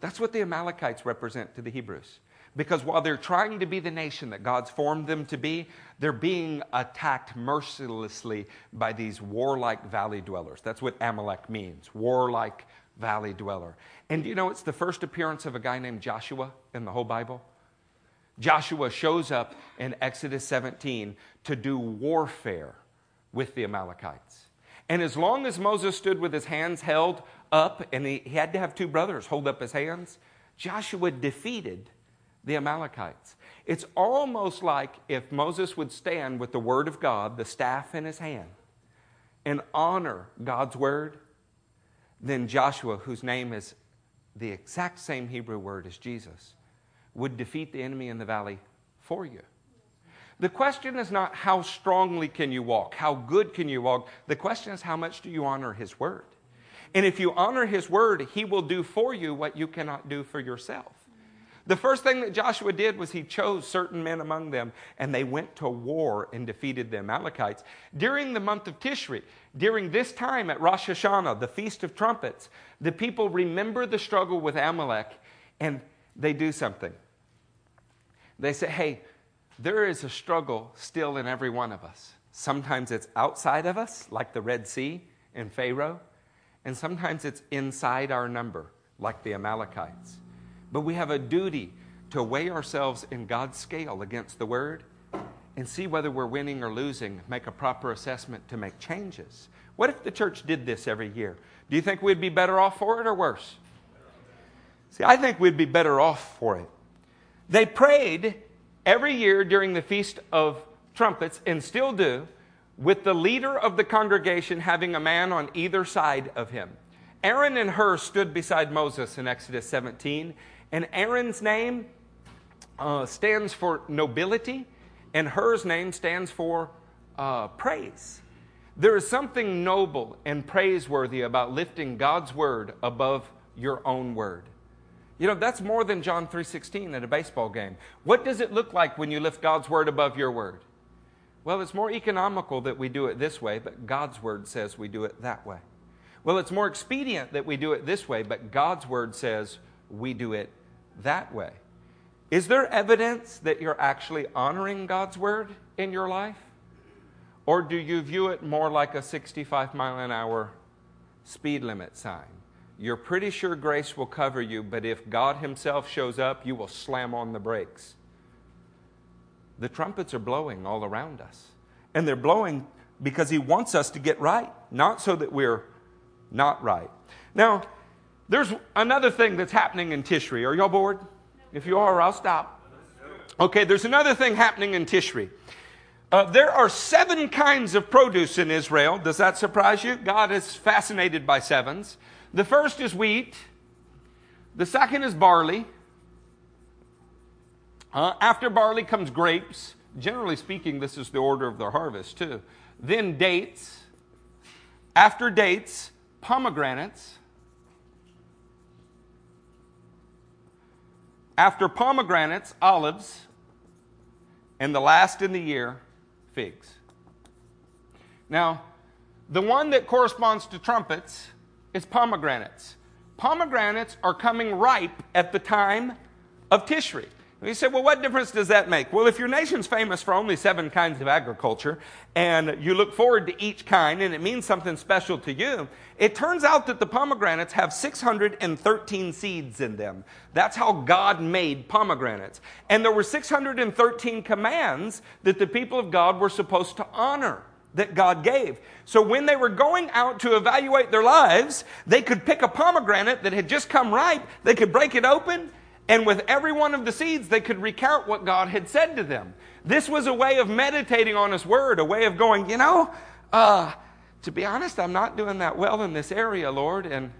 That's what the Amalekites represent to the Hebrews. Because while they're trying to be the nation that God's formed them to be, they're being attacked mercilessly by these warlike valley dwellers. That's what Amalek means warlike valley dweller. And you know, it's the first appearance of a guy named Joshua in the whole Bible. Joshua shows up in Exodus 17 to do warfare with the Amalekites. And as long as Moses stood with his hands held up, and he, he had to have two brothers hold up his hands, Joshua defeated the Amalekites. It's almost like if Moses would stand with the word of God, the staff in his hand, and honor God's word, then Joshua, whose name is the exact same Hebrew word as Jesus, would defeat the enemy in the valley for you. The question is not how strongly can you walk, how good can you walk. The question is how much do you honor his word? And if you honor his word, he will do for you what you cannot do for yourself. The first thing that Joshua did was he chose certain men among them and they went to war and defeated the Amalekites. During the month of Tishri, during this time at Rosh Hashanah, the Feast of Trumpets, the people remember the struggle with Amalek and they do something. They say, hey, there is a struggle still in every one of us. Sometimes it's outside of us, like the Red Sea and Pharaoh, and sometimes it's inside our number, like the Amalekites. But we have a duty to weigh ourselves in God's scale against the Word and see whether we're winning or losing, make a proper assessment to make changes. What if the church did this every year? Do you think we'd be better off for it or worse? See, I think we'd be better off for it. They prayed every year during the Feast of Trumpets, and still do, with the leader of the congregation having a man on either side of him. Aaron and Hur stood beside Moses in Exodus 17, and Aaron's name uh, stands for nobility, and Hur's name stands for uh, praise. There is something noble and praiseworthy about lifting God's word above your own word. You know, that's more than John 3:16 at a baseball game. What does it look like when you lift God's word above your word? Well, it's more economical that we do it this way, but God's word says we do it that way. Well, it's more expedient that we do it this way, but God's word says we do it that way. Is there evidence that you're actually honoring God's word in your life? Or do you view it more like a 65 mile an hour speed limit sign? You're pretty sure grace will cover you, but if God Himself shows up, you will slam on the brakes. The trumpets are blowing all around us. And they're blowing because He wants us to get right, not so that we're not right. Now, there's another thing that's happening in Tishri. Are y'all bored? If you are, I'll stop. Okay, there's another thing happening in Tishri. Uh, there are seven kinds of produce in Israel. Does that surprise you? God is fascinated by sevens. The first is wheat, the second is barley. Uh, after barley comes grapes. Generally speaking, this is the order of the harvest, too. Then dates. After dates, pomegranates. After pomegranates, olives. And the last in the year, figs. Now, the one that corresponds to trumpets is pomegranates. Pomegranates are coming ripe at the time of Tishri. You say, well, what difference does that make? Well, if your nation's famous for only seven kinds of agriculture and you look forward to each kind and it means something special to you, it turns out that the pomegranates have 613 seeds in them. That's how God made pomegranates. And there were 613 commands that the people of God were supposed to honor that God gave. So when they were going out to evaluate their lives, they could pick a pomegranate that had just come ripe, they could break it open, and with every one of the seeds, they could recount what God had said to them. This was a way of meditating on His Word, a way of going, you know, uh, to be honest, I'm not doing that well in this area, Lord, and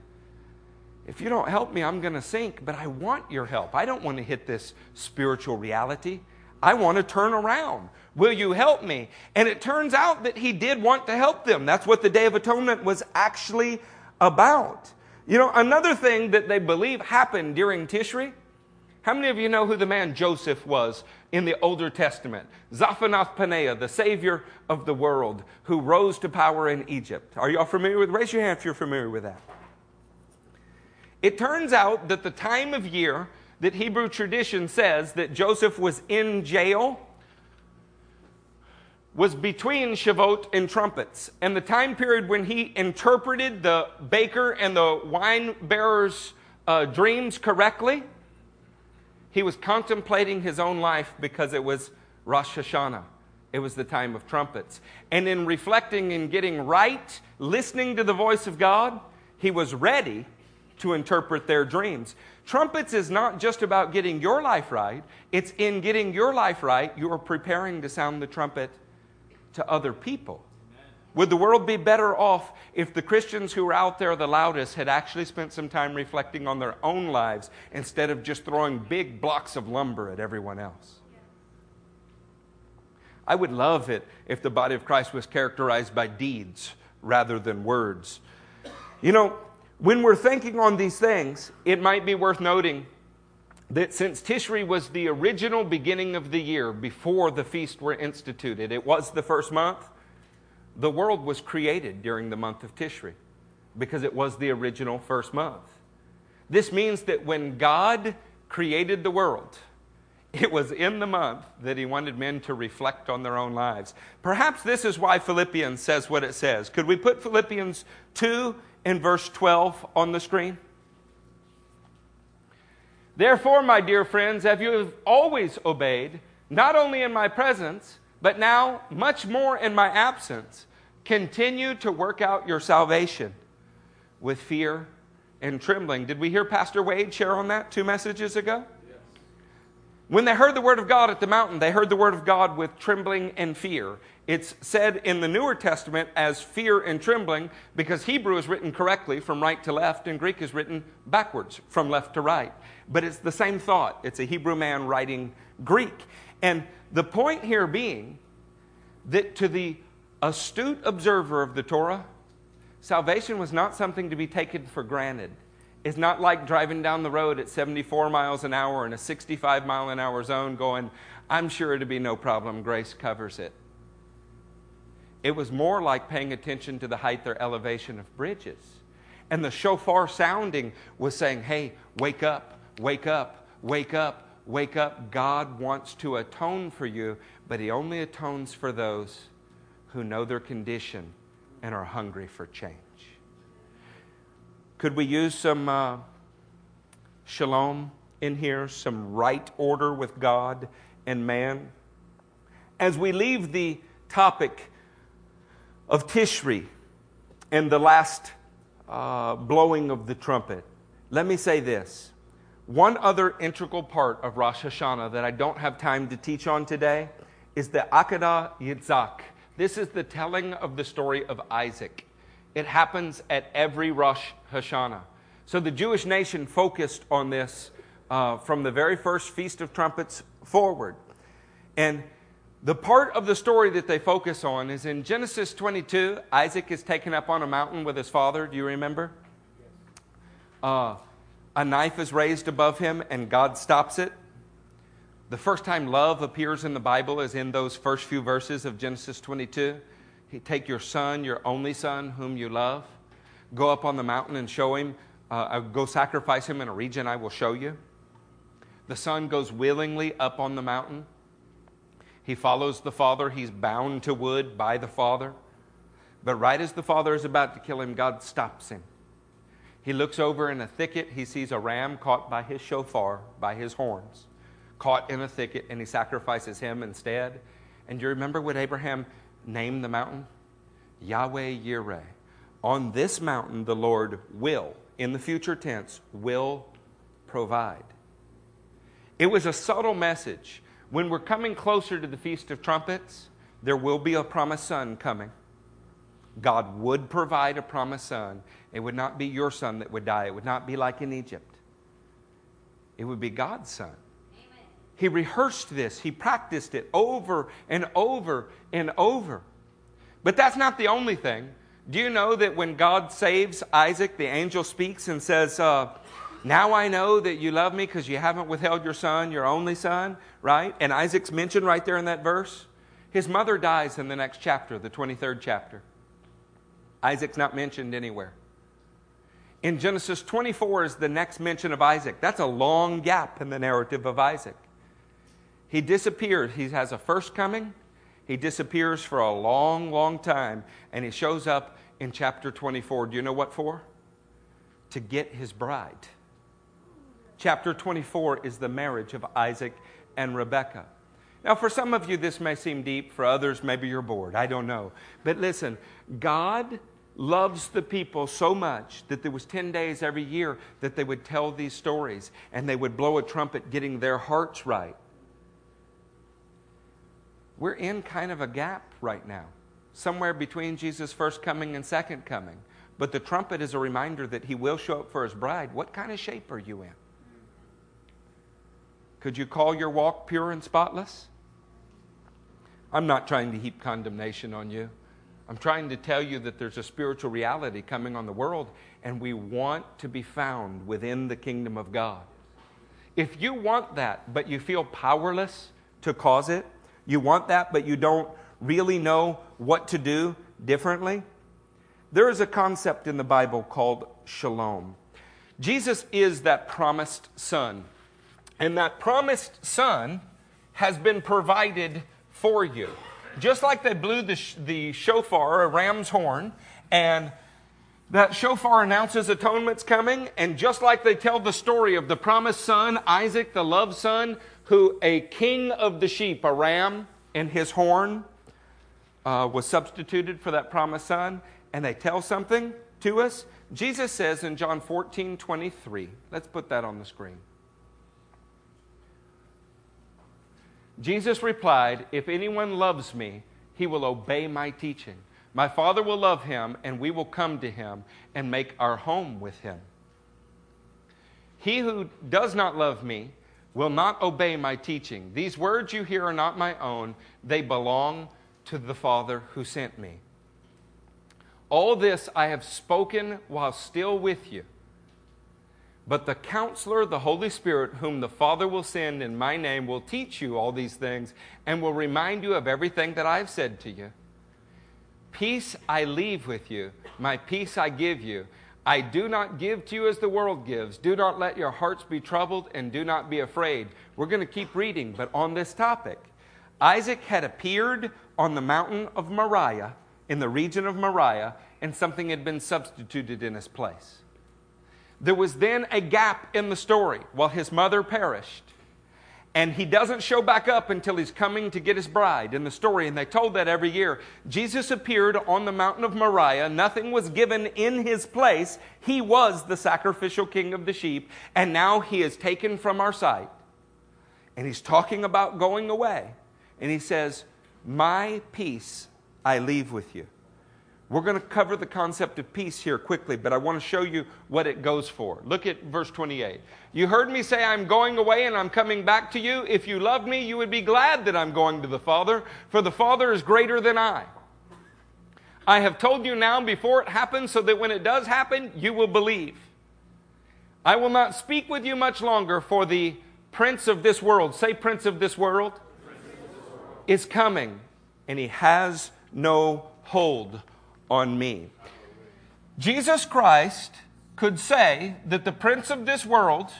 if you don't help me, I'm going to sink, but I want your help. I don't want to hit this spiritual reality. I want to turn around. Will you help me? And it turns out that he did want to help them. That's what the Day of Atonement was actually about. You know, another thing that they believe happened during Tishri how many of you know who the man Joseph was in the Older Testament? Zaphanath Paneah, the Savior of the world, who rose to power in Egypt. Are y'all familiar with? Raise your hand if you're familiar with that. It turns out that the time of year that Hebrew tradition says that Joseph was in jail was between Shavuot and trumpets. And the time period when he interpreted the baker and the wine bearer's uh, dreams correctly he was contemplating his own life because it was Rosh Hashanah. It was the time of trumpets. And in reflecting and getting right, listening to the voice of God, he was ready to interpret their dreams. Trumpets is not just about getting your life right, it's in getting your life right, you are preparing to sound the trumpet to other people. Would the world be better off if the Christians who were out there the loudest had actually spent some time reflecting on their own lives instead of just throwing big blocks of lumber at everyone else? I would love it if the body of Christ was characterized by deeds rather than words. You know, when we're thinking on these things, it might be worth noting that since Tishri was the original beginning of the year before the feast were instituted, it was the first month the world was created during the month of Tishri because it was the original first month. This means that when God created the world, it was in the month that he wanted men to reflect on their own lives. Perhaps this is why Philippians says what it says. Could we put Philippians 2 and verse 12 on the screen? Therefore, my dear friends, have you have always obeyed, not only in my presence, but now much more in my absence, Continue to work out your salvation with fear and trembling. Did we hear Pastor Wade share on that two messages ago? Yes. When they heard the word of God at the mountain, they heard the word of God with trembling and fear. It's said in the Newer Testament as fear and trembling because Hebrew is written correctly from right to left and Greek is written backwards from left to right. But it's the same thought. It's a Hebrew man writing Greek. And the point here being that to the astute observer of the Torah, salvation was not something to be taken for granted. It's not like driving down the road at 74 miles an hour in a 65 mile an hour zone going, I'm sure it'll be no problem, grace covers it. It was more like paying attention to the height or elevation of bridges. And the shofar sounding was saying, Hey, wake up, wake up, wake up, wake up. God wants to atone for you, but He only atones for those who know their condition and are hungry for change. Could we use some uh, shalom in here, some right order with God and man? As we leave the topic of Tishri and the last uh, blowing of the trumpet, let me say this. One other integral part of Rosh Hashanah that I don't have time to teach on today is the Akedah Yitzhak. This is the telling of the story of Isaac. It happens at every Rosh Hashanah. So the Jewish nation focused on this uh, from the very first Feast of Trumpets forward. And the part of the story that they focus on is in Genesis 22. Isaac is taken up on a mountain with his father. Do you remember? Uh, a knife is raised above him, and God stops it. The first time love appears in the Bible is in those first few verses of Genesis 22. Take your son, your only son, whom you love, go up on the mountain and show him, uh, uh, go sacrifice him in a region I will show you. The son goes willingly up on the mountain. He follows the father. He's bound to wood by the father. But right as the father is about to kill him, God stops him. He looks over in a thicket. He sees a ram caught by his shofar, by his horns, caught in a thicket, and he sacrifices him instead. And you remember what Abraham named the mountain? Yahweh Yireh. On this mountain, the Lord will, in the future tense, will provide. It was a subtle message. When we're coming closer to the Feast of Trumpets, there will be a promised son coming. God would provide a promised son. It would not be your son that would die, it would not be like in Egypt. It would be God's son. He rehearsed this, he practiced it over and over and over. But that's not the only thing. Do you know that when God saves Isaac, the angel speaks and says, uh, Now I know that you love me because you haven't withheld your son, your only son, right? And Isaac's mentioned right there in that verse. His mother dies in the next chapter, the 23rd chapter. Isaac's not mentioned anywhere. In Genesis 24 is the next mention of Isaac. That's a long gap in the narrative of Isaac. He disappears. He has a first coming. He disappears for a long, long time, and he shows up in chapter 24. Do you know what for? To get his bride. Chapter 24 is the marriage of Isaac and Rebekah. Now, for some of you, this may seem deep. For others, maybe you're bored. I don't know. But listen, God loves the people so much that there was 10 days every year that they would tell these stories and they would blow a trumpet getting their hearts right we're in kind of a gap right now, somewhere between Jesus' first coming and second coming. But the trumpet is a reminder that he will show up for his bride. What kind of shape are you in? Could you call your walk pure and spotless? I'm not trying to heap condemnation on you. I'm trying to tell you that there's a spiritual reality coming on the world, and we want to be found within the kingdom of God. If you want that, but you feel powerless to cause it, you want that, but you don't really know what to do differently? There is a concept in the Bible called shalom. Jesus is that promised son. And that promised son has been provided for you. Just like they blew the, the shofar, a ram's horn, and that shofar announces atonement's coming, and just like they tell the story of the promised son, Isaac, the loved son, who a king of the sheep, a ram, and his horn uh, was substituted for that promised son, and they tell something to us. Jesus says in John 14 23, let's put that on the screen. Jesus replied, If anyone loves me, he will obey my teaching. My Father will love him, and we will come to him and make our home with him. He who does not love me will not obey my teaching. These words you hear are not my own, they belong to the Father who sent me. All this I have spoken while still with you. But the counselor, the Holy Spirit, whom the Father will send in my name, will teach you all these things and will remind you of everything that I've said to you. Peace I leave with you, my peace I give you. I do not give to you as the world gives. Do not let your hearts be troubled and do not be afraid. We're going to keep reading, but on this topic, Isaac had appeared on the mountain of Moriah, in the region of Moriah, and something had been substituted in his place. There was then a gap in the story while his mother perished. And he doesn't show back up until he's coming to get his bride in the story. And they told that every year. Jesus appeared on the mountain of Moriah. Nothing was given in his place. He was the sacrificial king of the sheep. And now he is taken from our sight. And he's talking about going away. And he says, My peace I leave with you. We're going to cover the concept of peace here quickly, but I want to show you what it goes for. Look at verse 28. You heard me say, I'm going away and I'm coming back to you. If you loved me, you would be glad that I'm going to the Father, for the Father is greater than I. I have told you now before it happens, so that when it does happen, you will believe. I will not speak with you much longer, for the prince of this world, say, prince of this world, of this world. is coming, and he has no hold on me. Jesus Christ could say that the prince of this world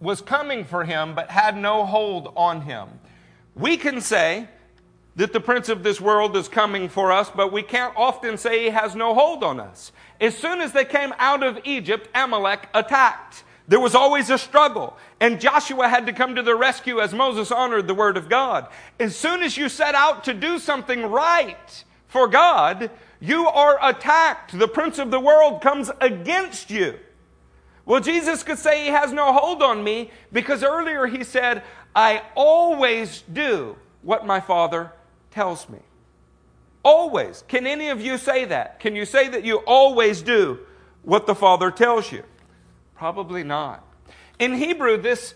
was coming for him but had no hold on him. We can say that the prince of this world is coming for us, but we can't often say he has no hold on us. As soon as they came out of Egypt, Amalek attacked. There was always a struggle, and Joshua had to come to the rescue as Moses honored the word of God. As soon as you set out to do something right for God, you are attacked. The prince of the world comes against you. Well, Jesus could say he has no hold on me because earlier he said, I always do what my Father tells me. Always. Can any of you say that? Can you say that you always do what the Father tells you? Probably not. In Hebrew, this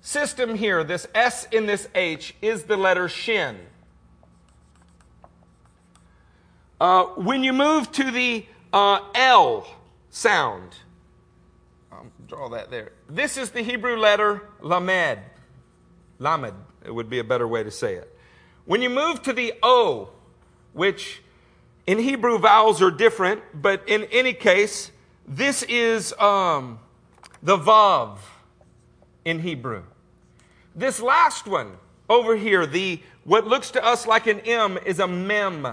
system here, this S in this H, is the letter Shin. Uh, when you move to the uh, L sound, I'll draw that there. This is the Hebrew letter Lamed. Lamed, it would be a better way to say it. When you move to the O, which in Hebrew vowels are different, but in any case, this is um, the Vav in Hebrew. This last one over here, the what looks to us like an M is a Mem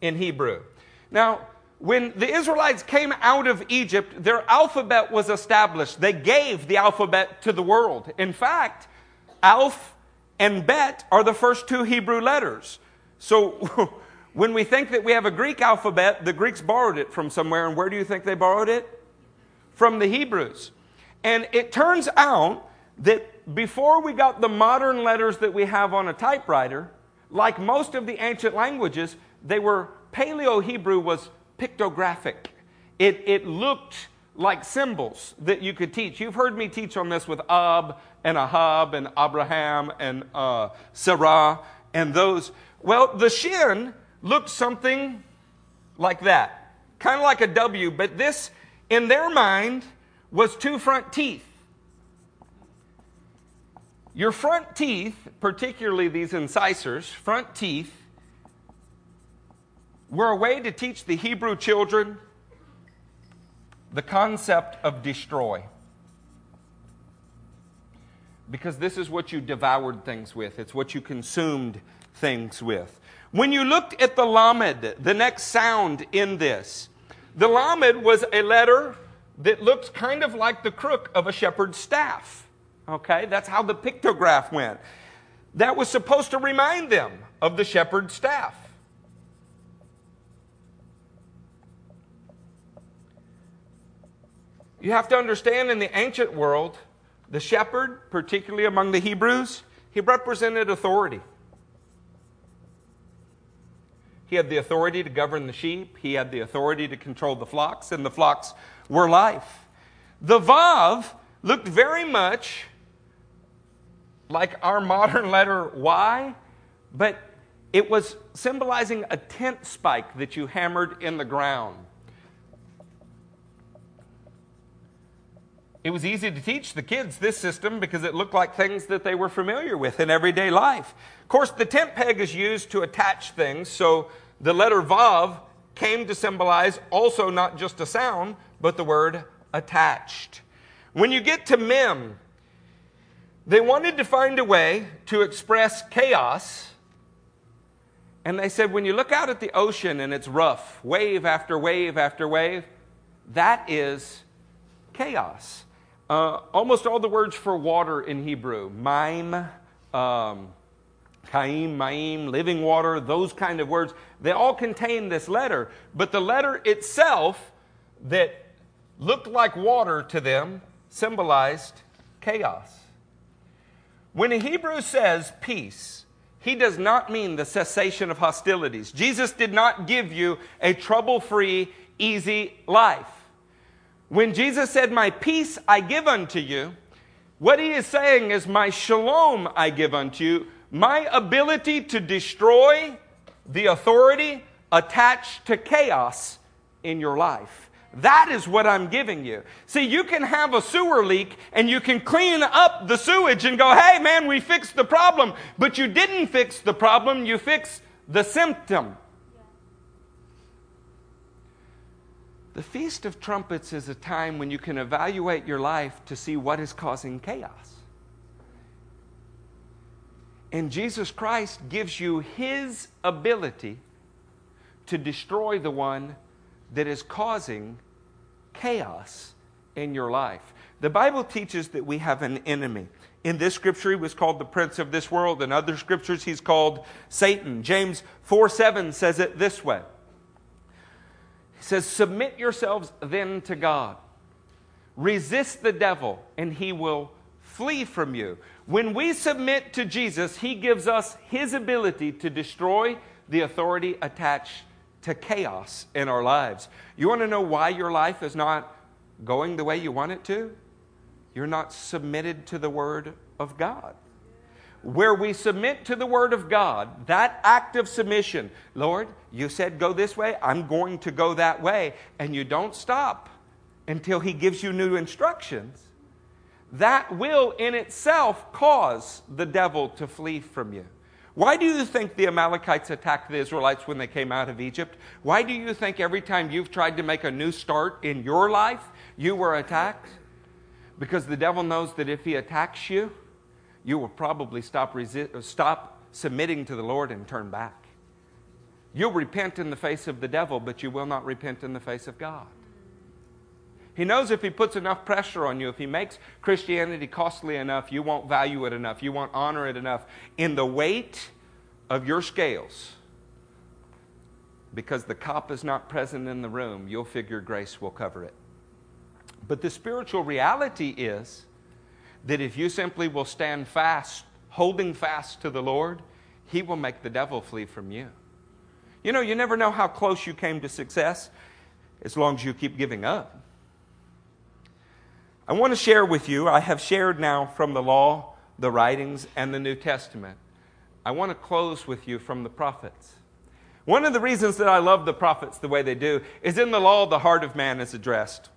in Hebrew. Now, when the Israelites came out of Egypt, their alphabet was established. They gave the alphabet to the world. In fact, Alf and Bet are the first two Hebrew letters. So when we think that we have a Greek alphabet, the Greeks borrowed it from somewhere. And where do you think they borrowed it? From the Hebrews. And it turns out that before we got the modern letters that we have on a typewriter, like most of the ancient languages, they were Paleo Hebrew was pictographic. It, it looked like symbols that you could teach. You've heard me teach on this with Ab and Ahab and Abraham and uh, Sarah and those. Well, the shin looked something like that, kind of like a W, but this, in their mind, was two front teeth. Your front teeth, particularly these incisors, front teeth, were a way to teach the Hebrew children the concept of destroy. Because this is what you devoured things with, it's what you consumed things with. When you looked at the Lamed, the next sound in this, the Lamed was a letter that looked kind of like the crook of a shepherd's staff. Okay, that's how the pictograph went. That was supposed to remind them of the shepherd's staff. You have to understand in the ancient world, the shepherd, particularly among the Hebrews, he represented authority. He had the authority to govern the sheep, he had the authority to control the flocks, and the flocks were life. The Vav looked very much like our modern letter Y, but it was symbolizing a tent spike that you hammered in the ground. It was easy to teach the kids this system because it looked like things that they were familiar with in everyday life. Of course, the tent peg is used to attach things, so the letter Vav came to symbolize also not just a sound, but the word attached. When you get to Mem, they wanted to find a way to express chaos. And they said, when you look out at the ocean and it's rough, wave after wave after wave, that is chaos. Uh, almost all the words for water in Hebrew, mime, um, kaim, maim, living water, those kind of words, they all contain this letter. But the letter itself, that looked like water to them, symbolized chaos. When a Hebrew says peace, he does not mean the cessation of hostilities. Jesus did not give you a trouble free, easy life. When Jesus said, My peace I give unto you, what he is saying is, My shalom I give unto you, my ability to destroy the authority attached to chaos in your life. That is what I'm giving you. See, you can have a sewer leak and you can clean up the sewage and go, hey, man, we fixed the problem. But you didn't fix the problem, you fixed the symptom. The Feast of Trumpets is a time when you can evaluate your life to see what is causing chaos. And Jesus Christ gives you his ability to destroy the one that is causing chaos in your life. The Bible teaches that we have an enemy. In this scripture, he was called the prince of this world. In other scriptures, he's called Satan. James 4 7 says it this way he says, Submit yourselves then to God. Resist the devil, and he will flee from you. When we submit to Jesus, he gives us his ability to destroy the authority attached to chaos in our lives. You want to know why your life is not going the way you want it to? You're not submitted to the Word of God where we submit to the Word of God, that act of submission, Lord, you said go this way, I'm going to go that way, and you don't stop until He gives you new instructions, that will in itself cause the devil to flee from you. Why do you think the Amalekites attacked the Israelites when they came out of Egypt? Why do you think every time you've tried to make a new start in your life, you were attacked? Because the devil knows that if he attacks you, you will probably stop, resi- uh, stop submitting to the Lord and turn back. You'll repent in the face of the devil, but you will not repent in the face of God. He knows if he puts enough pressure on you, if he makes Christianity costly enough, you won't value it enough, you won't honor it enough in the weight of your scales. Because the cop is not present in the room, you'll figure grace will cover it. But the spiritual reality is that if you simply will stand fast, holding fast to the Lord, He will make the devil flee from you. You know, you never know how close you came to success as long as you keep giving up. I want to share with you, I have shared now from the law, the writings, and the New Testament. I want to close with you from the prophets. One of the reasons that I love the prophets the way they do is in the law, the heart of man is addressed.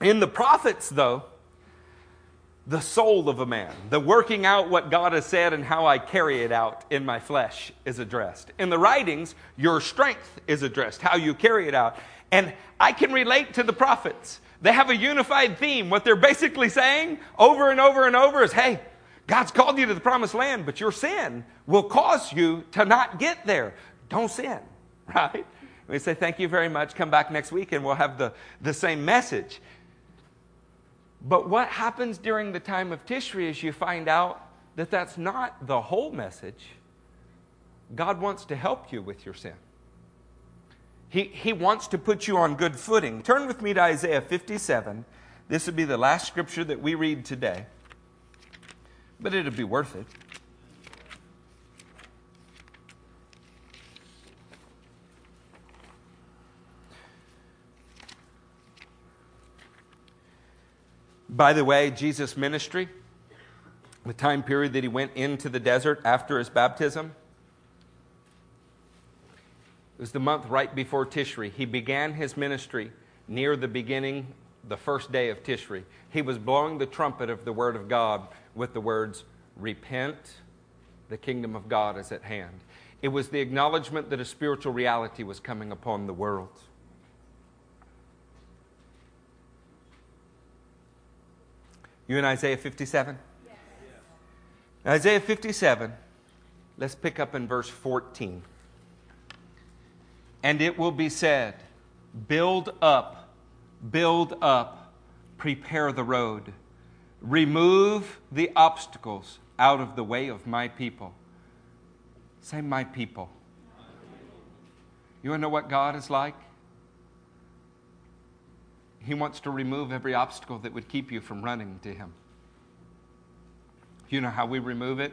In the prophets, though, the soul of a man, the working out what God has said and how I carry it out in my flesh is addressed. In the writings, your strength is addressed, how you carry it out. And I can relate to the prophets. They have a unified theme. What they're basically saying over and over and over is hey, God's called you to the promised land, but your sin will cause you to not get there. Don't sin, right? We say, thank you very much. Come back next week and we'll have the, the same message. But what happens during the time of Tishri is you find out that that's not the whole message. God wants to help you with your sin. He, he wants to put you on good footing. Turn with me to Isaiah 57. This would be the last scripture that we read today, but it'll be worth it. By the way, Jesus' ministry, the time period that he went into the desert after his baptism, was the month right before Tishri. He began his ministry near the beginning, the first day of Tishri. He was blowing the trumpet of the Word of God with the words, Repent, the kingdom of God is at hand. It was the acknowledgement that a spiritual reality was coming upon the world. You in Isaiah 57? Yes. Isaiah 57, let's pick up in verse 14. And it will be said, Build up, build up, prepare the road, remove the obstacles out of the way of my people. Say, my people. You want to know what God is like? He wants to remove every obstacle that would keep you from running to Him. You know how we remove it?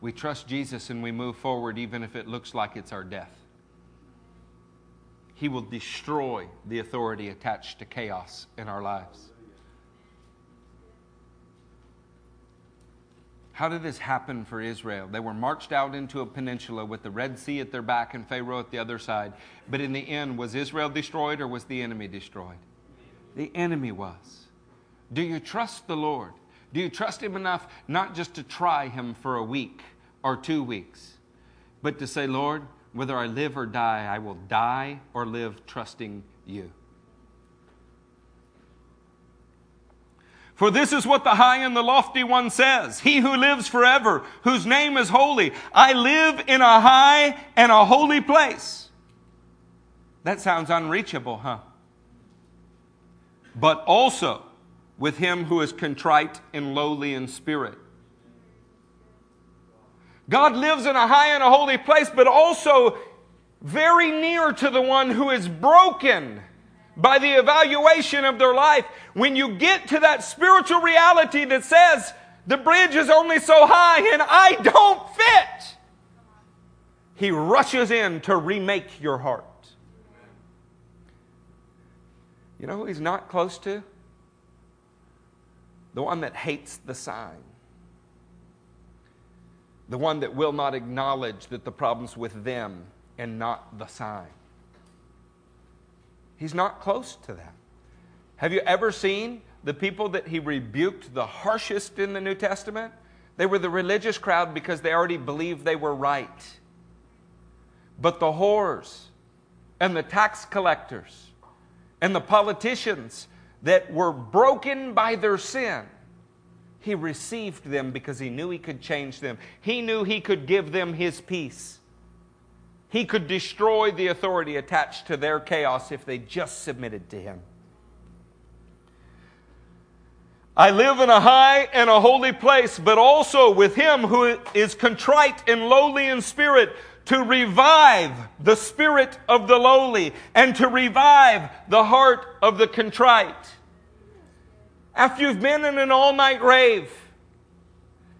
We trust Jesus and we move forward even if it looks like it's our death. He will destroy the authority attached to chaos in our lives. How did this happen for Israel? They were marched out into a peninsula with the Red Sea at their back and Pharaoh at the other side. But in the end, was Israel destroyed or was the enemy destroyed? The enemy was. Do you trust the Lord? Do you trust Him enough not just to try Him for a week or two weeks, but to say, Lord, whether I live or die, I will die or live trusting you? For this is what the high and the lofty one says He who lives forever, whose name is holy. I live in a high and a holy place. That sounds unreachable, huh? But also with him who is contrite and lowly in spirit. God lives in a high and a holy place, but also very near to the one who is broken by the evaluation of their life. When you get to that spiritual reality that says, the bridge is only so high and I don't fit, He rushes in to remake your heart. You know who He's not close to? The one that hates the sign. The one that will not acknowledge that the problem's with them and not the sign. He's not close to them. Have you ever seen the people that he rebuked the harshest in the New Testament? They were the religious crowd because they already believed they were right. But the whores and the tax collectors and the politicians that were broken by their sin, he received them because he knew he could change them. He knew he could give them his peace. He could destroy the authority attached to their chaos if they just submitted to him. I live in a high and a holy place, but also with him who is contrite and lowly in spirit, to revive the spirit of the lowly and to revive the heart of the contrite. After you've been in an all night rave,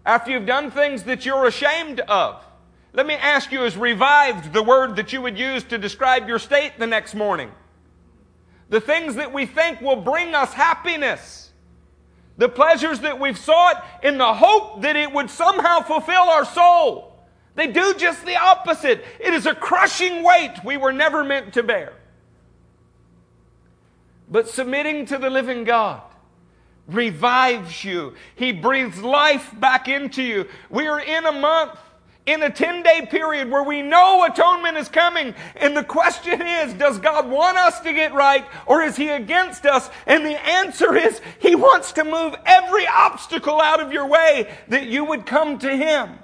after you've done things that you're ashamed of, let me ask you, is revived the word that you would use to describe your state the next morning? The things that we think will bring us happiness. The pleasures that we've sought in the hope that it would somehow fulfill our soul. They do just the opposite. It is a crushing weight we were never meant to bear. But submitting to the living God revives you. He breathes life back into you. We are in a month in a 10 day period where we know atonement is coming. And the question is, does God want us to get right or is He against us? And the answer is, He wants to move every obstacle out of your way that you would come to Him.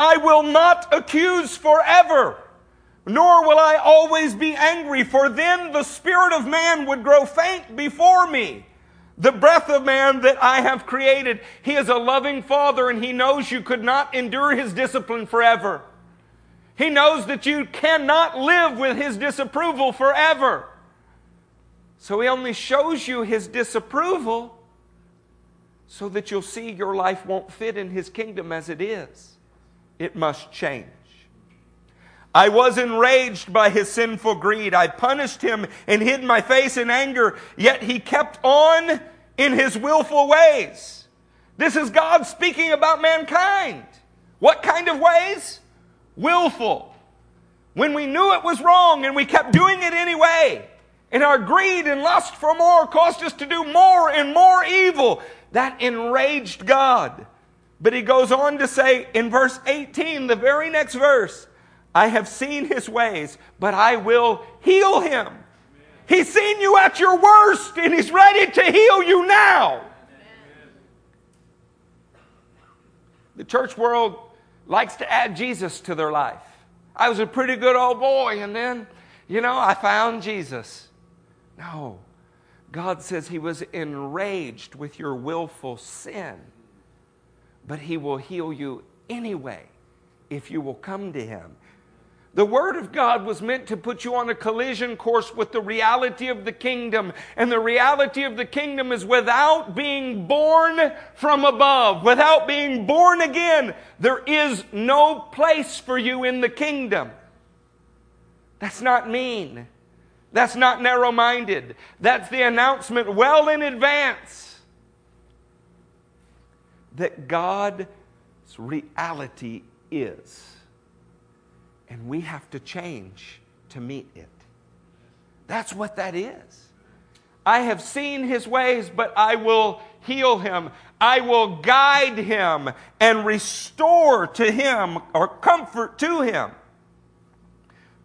I will not accuse forever, nor will I always be angry, for then the spirit of man would grow faint before me the breath of man that I have created. He is a loving father and he knows you could not endure his discipline forever. He knows that you cannot live with his disapproval forever. So he only shows you his disapproval so that you'll see your life won't fit in his kingdom as it is. It must change. I was enraged by his sinful greed. I punished him and hid my face in anger, yet he kept on in his willful ways. This is God speaking about mankind. What kind of ways? willful. When we knew it was wrong and we kept doing it anyway, and our greed and lust for more caused us to do more and more evil, that enraged God. But he goes on to say in verse 18, the very next verse, I have seen his ways, but I will heal him. He's seen you at your worst and he's ready to heal you now. The church world likes to add Jesus to their life. I was a pretty good old boy and then, you know, I found Jesus. No. God says he was enraged with your willful sin, but he will heal you anyway if you will come to him. The Word of God was meant to put you on a collision course with the reality of the kingdom. And the reality of the kingdom is without being born from above, without being born again, there is no place for you in the kingdom. That's not mean. That's not narrow minded. That's the announcement well in advance that God's reality is. And we have to change to meet it. That's what that is. I have seen his ways, but I will heal him. I will guide him and restore to him or comfort to him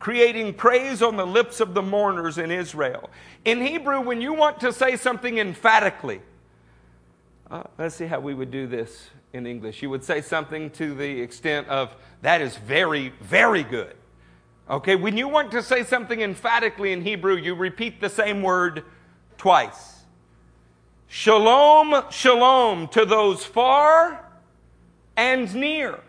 creating praise on the lips of the mourners in Israel. In Hebrew, when you want to say something emphatically, uh, let's see how we would do this in English. You would say something to the extent of, that is very, very good. Okay, when you want to say something emphatically in Hebrew, you repeat the same word twice. Shalom, shalom to those far and near.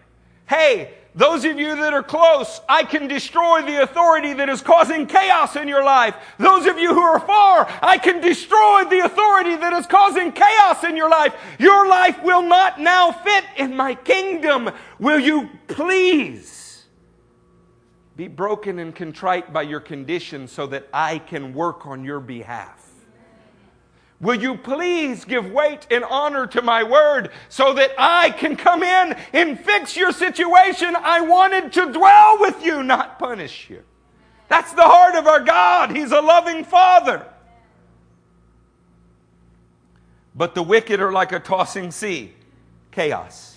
Hey, those of you that are close, I can destroy the authority that is causing chaos in your life. Those of you who are far, I can destroy the authority that is causing chaos in your life. Your life will not now fit in my kingdom. Will you please be broken and contrite by your condition so that I can work on your behalf? Will you please give weight and honor to my word so that I can come in and fix your situation? I wanted to dwell with you, not punish you. That's the heart of our God. He's a loving Father. But the wicked are like a tossing sea, chaos.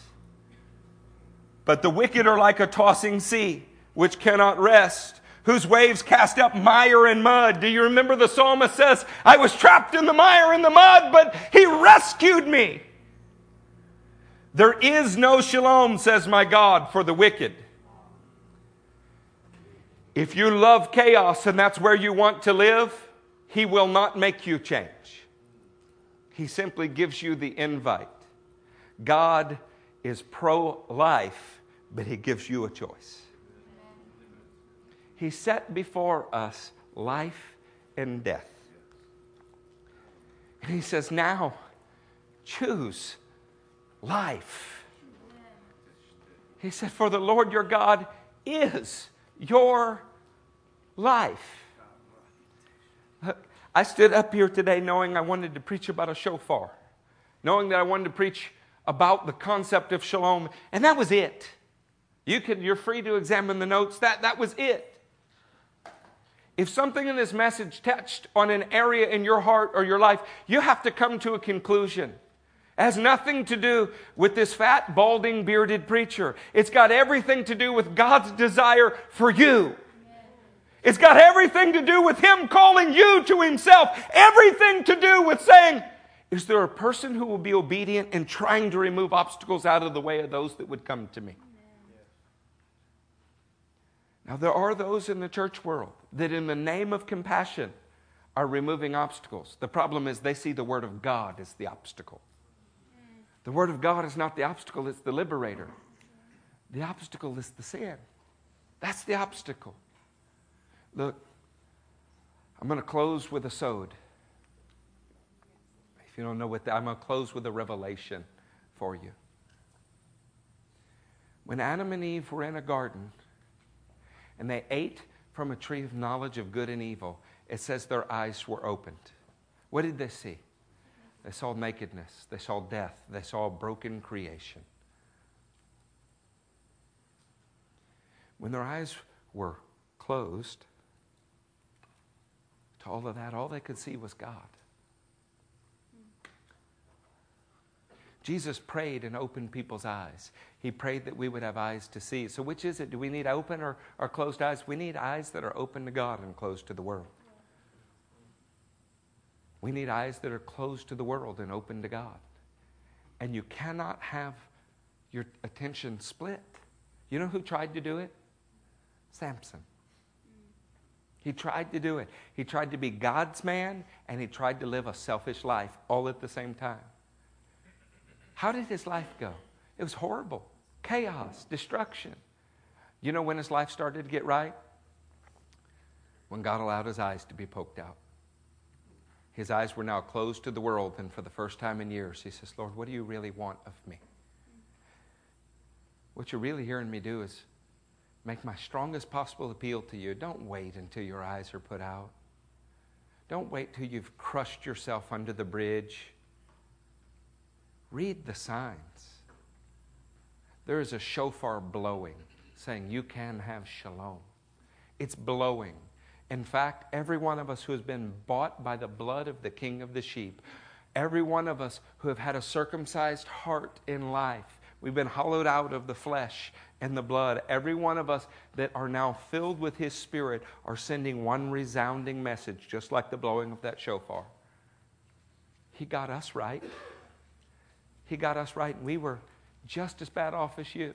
But the wicked are like a tossing sea, which cannot rest whose waves cast up mire and mud. Do you remember the psalmist says, I was trapped in the mire and the mud, but he rescued me. There is no shalom, says my God, for the wicked. If you love chaos and that's where you want to live, he will not make you change. He simply gives you the invite. God is pro life, but he gives you a choice. He set before us life and death. And He says, Now choose life. He said, For the Lord your God is your life. I stood up here today knowing I wanted to preach about a shofar, knowing that I wanted to preach about the concept of shalom, and that was it. You can, you're free to examine the notes. That, that was it. If something in this message touched on an area in your heart or your life, you have to come to a conclusion. It has nothing to do with this fat, balding, bearded preacher. It's got everything to do with God's desire for you. It's got everything to do with Him calling you to Himself. Everything to do with saying, Is there a person who will be obedient in trying to remove obstacles out of the way of those that would come to me? Now, there are those in the church world that, in the name of compassion, are removing obstacles. The problem is they see the Word of God as the obstacle. The Word of God is not the obstacle, it's the liberator. The obstacle is the sin. That's the obstacle. Look, I'm going to close with a sod. If you don't know what that, I'm going to close with a revelation for you. When Adam and Eve were in a garden, and they ate from a tree of knowledge of good and evil, it says their eyes were opened. What did they see? They saw nakedness, they saw death, they saw broken creation. when their eyes were closed to all of that, all they could see was God. Jesus prayed and opened people's eyes. He prayed that we would have eyes to see. So, which is it? Do we need open or, or closed eyes? We need eyes that are open to God and closed to the world. We need eyes that are closed to the world and open to God. And you cannot have your attention split. You know who tried to do it? Samson. He tried to do it. He tried to be God's man and he tried to live a selfish life all at the same time. How did his life go? It was horrible chaos, destruction. You know when his life started to get right? When God allowed his eyes to be poked out. His eyes were now closed to the world, and for the first time in years, he says, Lord, what do you really want of me? What you're really hearing me do is make my strongest possible appeal to you. Don't wait until your eyes are put out. Don't wait till you've crushed yourself under the bridge. Read the signs. There is a shofar blowing saying, You can have shalom. It's blowing. In fact, every one of us who has been bought by the blood of the King of the sheep, every one of us who have had a circumcised heart in life, we've been hollowed out of the flesh and the blood, every one of us that are now filled with His Spirit are sending one resounding message, just like the blowing of that shofar. He got us right. He got us right, and we were just as bad off as you.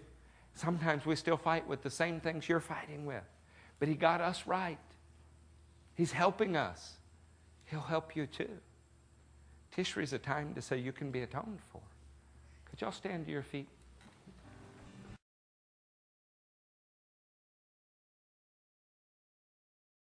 Sometimes we still fight with the same things you're fighting with, but He got us right. He's helping us. He'll help you too. Tishri is a time to say you can be atoned for. Could y'all stand to your feet?